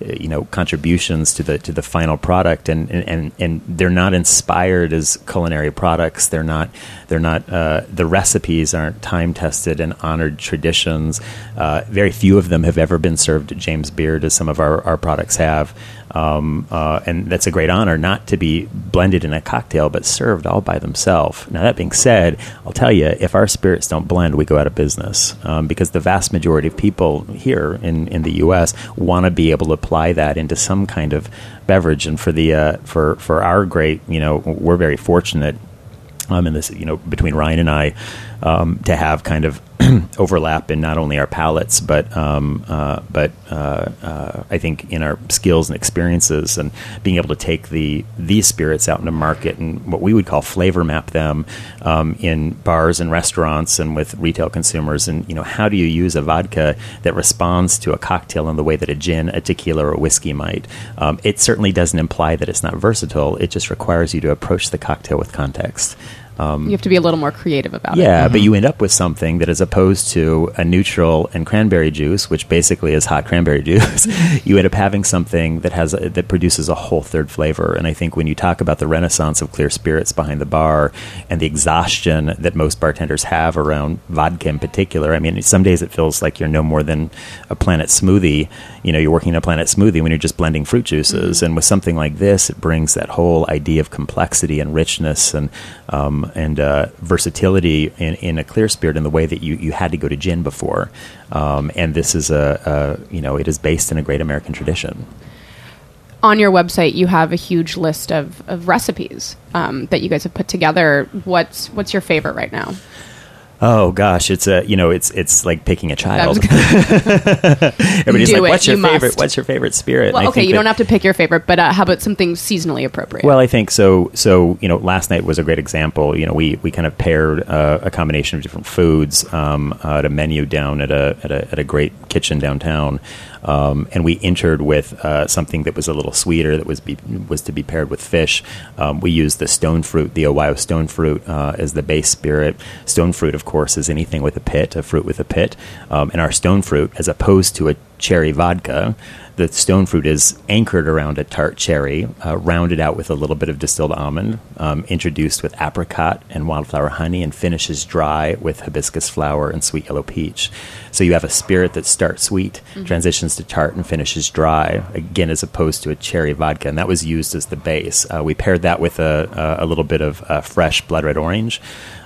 [SPEAKER 10] uh, you know contributions to the to the final product. And and, and, and they're not inspired as culinary products. They're not they're not uh, the recipes aren't time tested and honored traditions. Uh, very few of them have ever been served at James Beard as some of our, our products have um, uh, and that's a great honor not to be blended in a cocktail but served all by themselves. Now that being said I'll tell you if our spirits don't blend we go out of business. Um, because the vast majority of people here in, in the US want to be able to apply that into some kind of beverage. And for the uh, for for our great you know we're very fortunate um, in this you know between Ryan and I um, to have kind of <clears throat> overlap in not only our palates but um, uh, but uh, uh, I think in our skills and experiences and being able to take the these spirits out into market and what we would call flavor map them um, in bars and restaurants and with retail consumers. And you know how do you use a vodka that responds to a cocktail in the way that a gin a tequila or a whiskey might? Um, it certainly doesn't imply that it's not versatile. It just requires you to approach the cocktail with context Um,
[SPEAKER 2] you have to be a little more creative about it.
[SPEAKER 10] Yeah, but mm-hmm. you end up with something that, as opposed to a neutral and cranberry juice, which basically is hot cranberry <laughs> juice, you end up having something that has a, that produces a whole third flavor. And I think when you talk about the renaissance of clear spirits behind the bar and the exhaustion that most bartenders have around vodka in particular, I mean, some days it feels like you're no more than a Planet smoothie. You know, you're working in a Planet smoothie when you're just blending fruit juices. Mm-hmm. And with something like this, it brings that whole idea of complexity and richness and um, and uh, versatility in, in a clear spirit in the way that you, you had to go to gin before. Um, and this is a, a you know it is based in a great American tradition.
[SPEAKER 2] On your website, you have a huge list of, of recipes um, that you guys have put together. What's what's your favorite right now?
[SPEAKER 10] Oh gosh, it's a you know it's it's like picking a child. <laughs> Everybody's
[SPEAKER 2] Do
[SPEAKER 10] like,
[SPEAKER 2] it,
[SPEAKER 10] "What's your
[SPEAKER 2] you
[SPEAKER 10] favorite?
[SPEAKER 2] must."
[SPEAKER 10] What's your favorite spirit?"
[SPEAKER 2] Well,
[SPEAKER 10] I
[SPEAKER 2] okay,
[SPEAKER 10] think
[SPEAKER 2] you
[SPEAKER 10] that-
[SPEAKER 2] don't have to pick your favorite, but uh, how about something seasonally appropriate?
[SPEAKER 10] Well, I think so. So you know, last night was a great example. You know, we, we kind of paired uh, a combination of different foods um, at a menu down at a at a, at a great kitchen downtown, um, and we entered with uh, something that was a little sweeter that was be, was to be paired with fish. Um, we used the stone fruit, the Ohio stone fruit, uh, as the base spirit. Stone fruit, of course, is anything with a pit, a fruit with a pit, um, and our stone fruit, as opposed to a cherry vodka. The stone fruit is anchored around a tart cherry, uh, rounded out with a little bit of distilled almond, um, introduced with apricot and wildflower honey, and finishes dry with hibiscus flower and sweet yellow peach. So you have a spirit that starts sweet, transitions to tart, and finishes dry, again, as opposed to a cherry vodka. And that was used as the base. Uh, we paired that with a, a, a little bit of uh, fresh blood red orange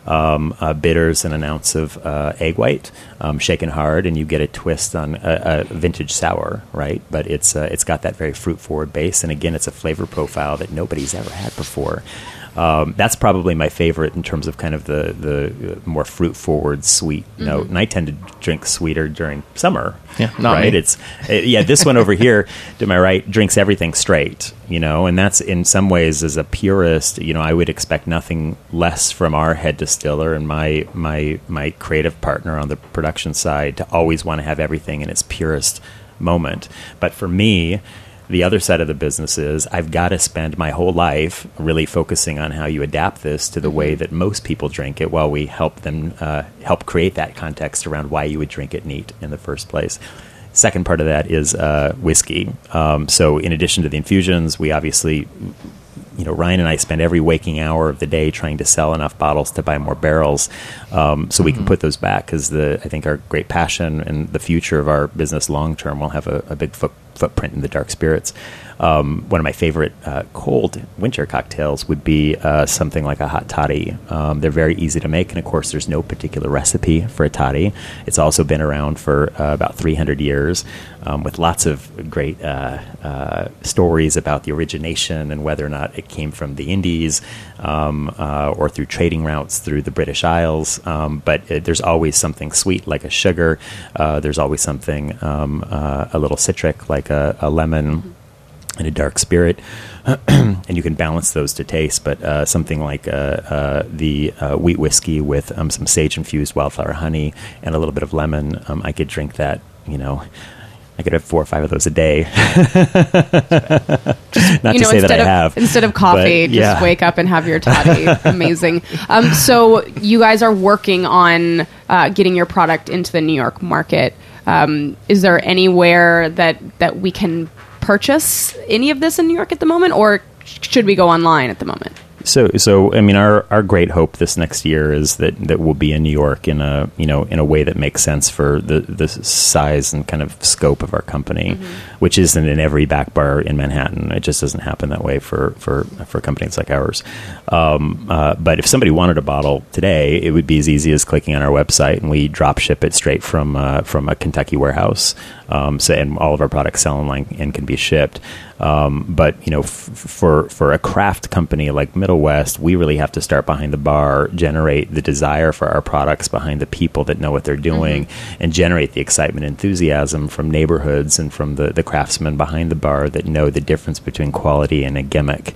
[SPEAKER 10] um, uh, bitters and an ounce of uh, egg white, um, shaken hard, and you get a twist on a, a vintage sour, right? But it's uh, it's got that very fruit forward base, and again, it's a flavor profile that nobody's ever had before. Um, that's probably my favorite in terms of kind of the the more fruit forward sweet note. And I tend to drink sweeter during summer.
[SPEAKER 9] Yeah, not
[SPEAKER 10] right.
[SPEAKER 9] me.
[SPEAKER 10] It's uh, yeah. This one over here, <laughs> to my right, drinks everything straight. You know, and that's in some ways as a purist. You know, I would expect nothing less from our head distiller and my my my creative partner on the production side to always want to have everything in its purest moment. But for me, the other side of the business is I've got to spend my whole life really focusing on how you adapt this to the way that most people drink it while we help them uh, help create that context around why you would drink it neat in the first place. Second part of that is uh, whiskey. Um, so, in addition to the infusions, we obviously you know, Ryan and I spend every waking hour of the day trying to sell enough bottles to buy more barrels, um, so we can put those back. Because the I think our great passion and the future of our business long term will have a, a big foot, footprint in the dark spirits. Um, one of my favorite uh, cold winter cocktails would be uh, something like a hot toddy. Um, they're very easy to make, and of course, there's no particular recipe for a toddy. It's also been around for uh, about 300 years, um, with lots of great uh, uh, stories about the origination and whether or not it came from the Indies um, uh, or through trading routes through the British Isles. Um, but uh, there's always something sweet like a sugar. There's always something um, a little citric like a, a lemon and a dark spirit, <clears throat> and you can balance those to taste. But uh, something like uh, uh, the uh, wheat whiskey with um, some sage infused wildflower honey and a little bit of lemon, um, I could drink that. You know, I could have four or five of those a day. <laughs> Not
[SPEAKER 2] you
[SPEAKER 10] to
[SPEAKER 2] know,
[SPEAKER 10] say
[SPEAKER 2] instead
[SPEAKER 10] that I
[SPEAKER 2] of
[SPEAKER 10] have
[SPEAKER 2] instead of coffee,
[SPEAKER 10] but,
[SPEAKER 2] just wake up and have your toddy. <laughs> Amazing. Um, so you guys are working on uh, getting your product into the New York market. Um, is there anywhere that that we can purchase any of this in New York at the moment, or should we go online at the moment?
[SPEAKER 10] So, so I mean, our, our great hope this next year is that, that we'll be in New York in a you know in a way that makes sense for the, the size and kind of scope of our company, which isn't in every back bar in Manhattan. It just doesn't happen that way for for, for companies like ours. Um, uh, but if somebody wanted a bottle today, it would be as easy as clicking on our website, and we drop ship it straight from uh, from a Kentucky warehouse. Um, so, and all of our products sell online and can be shipped. Um, but you know, f- for for a craft company like Middle West, we really have to start behind the bar, generate the desire for our products behind the people that know what they're doing, and generate the excitement, and enthusiasm from neighborhoods and from the the craftsmen behind the bar that know the difference between quality and a gimmick.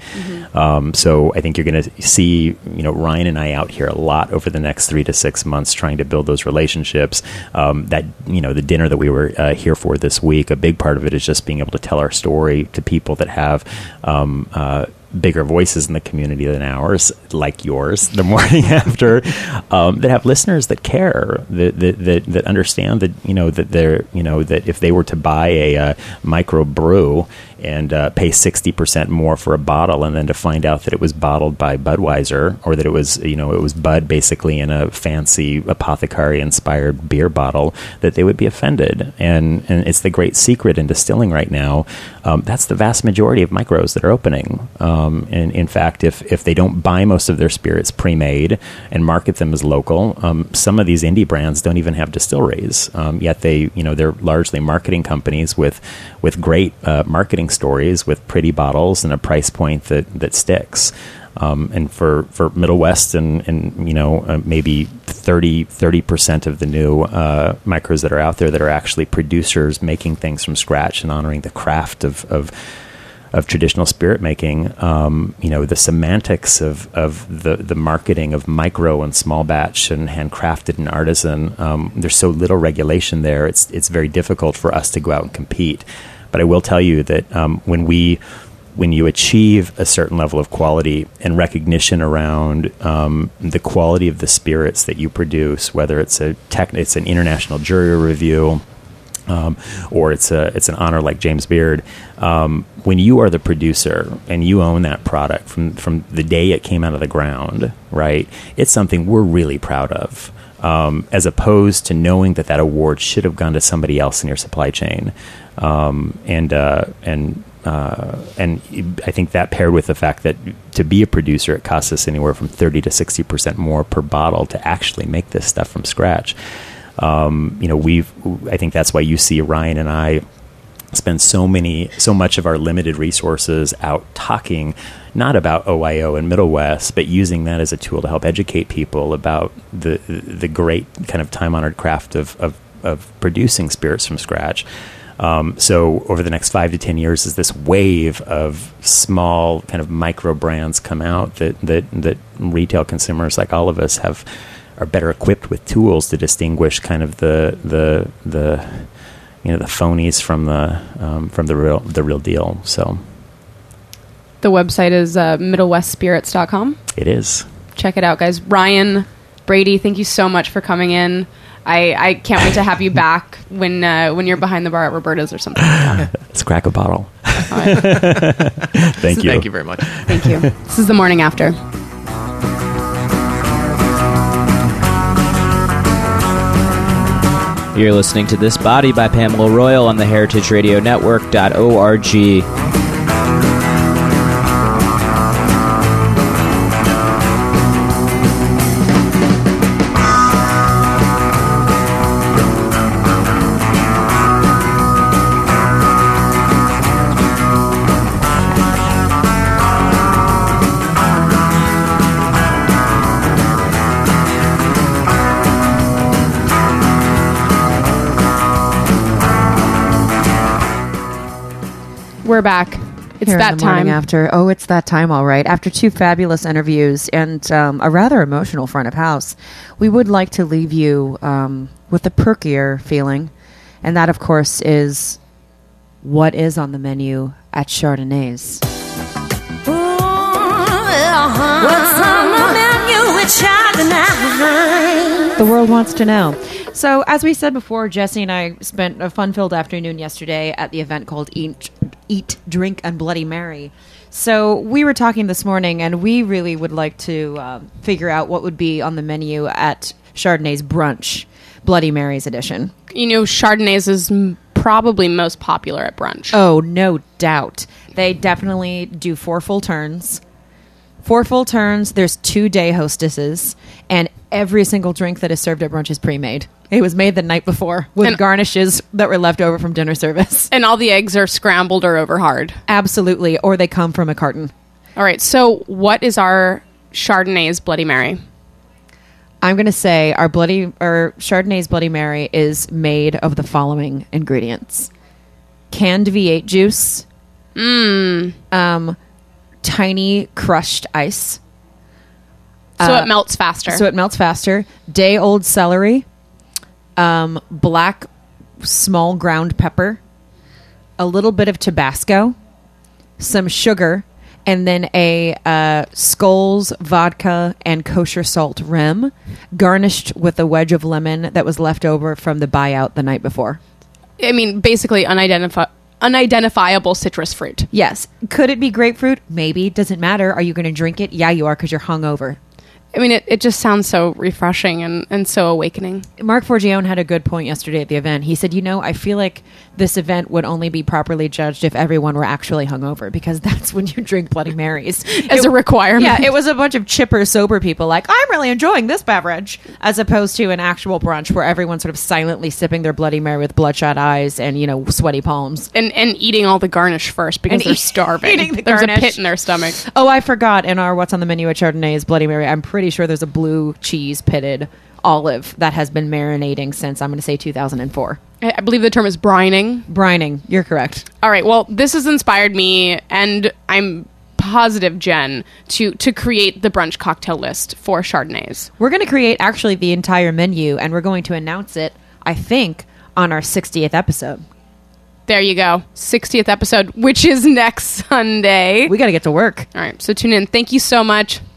[SPEAKER 10] Um, so I think you're going to see, you know, Ryan and I out here a lot over the next three to six months, trying to build those relationships. Um, that you know, the dinner that we were uh, here for this week, a big part of it is just being able to tell our story to people that have um, uh, bigger voices in the community than ours, like yours, the morning <laughs> after, um, that have listeners that care, that, that that that understand that you know that they're you know that if they were to buy a uh, micro brew and uh, pay sixty percent more for a bottle, and then to find out that it was bottled by Budweiser or that it was you know it was Bud basically in a fancy apothecary inspired beer bottle, that they would be offended. And and it's the great secret in distilling right now. Um, that's the vast majority of micros that are opening. Um, and in fact, if if they don't buy most of their spirits pre-made and market them as local, um, some of these indie brands don't even have distilleries. Um, yet they you know they're largely marketing companies with with great uh, marketing stories with pretty bottles and a price point that that sticks. Um, and for, for Middle West and, and you know uh, maybe 30 percent of the new uh, micros that are out there that are actually producers making things from scratch and honoring the craft of, of of traditional spirit making, um, you know, the semantics of, of the, the marketing of micro and small batch and handcrafted and artisan, um, there's so little regulation there. It's it's very difficult for us to go out and compete. But I will tell you that um, when we when you achieve a certain level of quality and recognition around um, the quality of the spirits that you produce, whether it's a tech, it's an international jury review, um, or it's a it's an honor like James Beard. Um, when you are the producer and you own that product from from the day it came out of the ground, right? It's something we're really proud of. Um, as opposed to knowing that that award should have gone to somebody else in your supply chain, um, and uh, and uh, and I think that paired with the fact that to be a producer, it costs us anywhere from thirty to sixty percent more per bottle to actually make this stuff from scratch. Um, you know, we've. I think that's why you see Ryan and I spend so many, so much of our limited resources out talking, not about OYO and Middle West, but using that as a tool to help educate people about the the great kind of time honored craft of, of of producing spirits from scratch. Um, so over the next five to ten years, as this wave of small kind of micro brands come out, that that that retail consumers like all of us have are better equipped with tools to distinguish kind of the the the you know the phonies from the um, from the real the real deal. So
[SPEAKER 2] The website is uh, middlewestspirits.com.
[SPEAKER 10] it is.
[SPEAKER 2] Check it out, guys. Ryan, Brady, thank you so much for coming in. I, I can't wait to have you back when uh, when you're behind the bar at Roberta's or something. Like <laughs> that.
[SPEAKER 10] Let's crack a bottle.
[SPEAKER 2] All right. <laughs>
[SPEAKER 10] Thank you.
[SPEAKER 9] Thank you very much.
[SPEAKER 2] Thank you. This is the morning after.
[SPEAKER 6] You're listening to This Body by Pamela Royal on the Heritage
[SPEAKER 2] We're back. It's
[SPEAKER 3] Here in
[SPEAKER 2] that
[SPEAKER 3] the
[SPEAKER 2] time.
[SPEAKER 3] after. Oh, it's that time, all right. After two fabulous interviews and um, a rather emotional front of house, we would like to leave you um, with a perkier feeling, and that, of course, is what is on the menu at Chardonnays. The world wants to know. So, as we said before, Jessie and I spent a fun-filled afternoon yesterday at the event called Eat, Eat Drink, and Bloody Mary. So, we were talking this morning, and we really would like to um, figure out what would be on the menu at Chardonnay's brunch, Bloody Mary's edition.
[SPEAKER 2] You know, Chardonnays is m- probably most popular at brunch.
[SPEAKER 3] Oh, no doubt. They definitely do four full turns. Four full turns. There's two day hostesses, and every single drink that is served at brunch is pre-made. It was made the night before with
[SPEAKER 2] And-
[SPEAKER 3] garnishes that were left over from dinner service.
[SPEAKER 2] And all the eggs are scrambled or over hard.
[SPEAKER 3] Absolutely, or they come from a carton.
[SPEAKER 2] All right. So, what is our Chardonnay's Bloody Mary?
[SPEAKER 3] I'm going to say our bloody or Chardonnay's Bloody Mary is made of the following ingredients: canned V8 juice, um, tiny crushed ice,
[SPEAKER 2] So
[SPEAKER 3] Uh,
[SPEAKER 2] it melts faster.
[SPEAKER 3] so it melts faster. Day old celery, um, black small ground pepper, a little bit of Tabasco, some sugar, and then a uh, Skulls vodka and kosher salt rim, garnished with a wedge of lemon that was left over from the buyout the night before.
[SPEAKER 2] I mean, basically unidentifi- unidentifiable citrus fruit.
[SPEAKER 3] Yes. Could it be grapefruit? Maybe. Doesn't matter. Are you going to drink it? Yeah, you are because you're hungover.
[SPEAKER 2] I mean, it, it just sounds so refreshing and, and so awakening.
[SPEAKER 3] Marc Forgione had a good point yesterday at the event. He said, "You know, I feel like this event would only be properly judged if everyone were actually hungover because <laughs> that's when you drink Bloody Marys <laughs>
[SPEAKER 2] As a requirement.
[SPEAKER 3] Yeah, it was a bunch of chipper, sober people like, I'm really enjoying this beverage, as opposed to an actual brunch where everyone's sort of silently sipping their Bloody Mary with bloodshot eyes and you know sweaty palms.
[SPEAKER 2] And and eating all the garnish first because
[SPEAKER 3] And
[SPEAKER 2] they're <laughs>
[SPEAKER 3] eat-
[SPEAKER 2] starving.
[SPEAKER 3] eating the
[SPEAKER 2] There's
[SPEAKER 3] garnish.
[SPEAKER 2] a pit in their stomach.
[SPEAKER 3] Oh, I forgot. In our what's on the menu at Chardonnay is Bloody Mary. I'm pretty sure there's a blue cheese pitted olive that has been marinating since I'm going to say 2004.
[SPEAKER 2] I I believe the term is brining.
[SPEAKER 3] Brining. You're correct.
[SPEAKER 2] All right. Well, this has inspired me, and I'm positive, Jen, to to create the brunch cocktail list for Chardonnays.
[SPEAKER 3] We're going to create actually the entire menu, and we're going to announce it. I think on our 60th episode.
[SPEAKER 2] There you go, 60th episode, which is next <laughs> Sunday.
[SPEAKER 3] We got to get to work.
[SPEAKER 2] All right. So tune in. Thank you so much.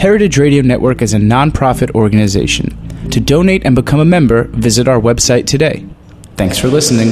[SPEAKER 1] Heritage Radio Network is a nonprofit organization. To donate and become a member, visit our website today. Thanks for listening.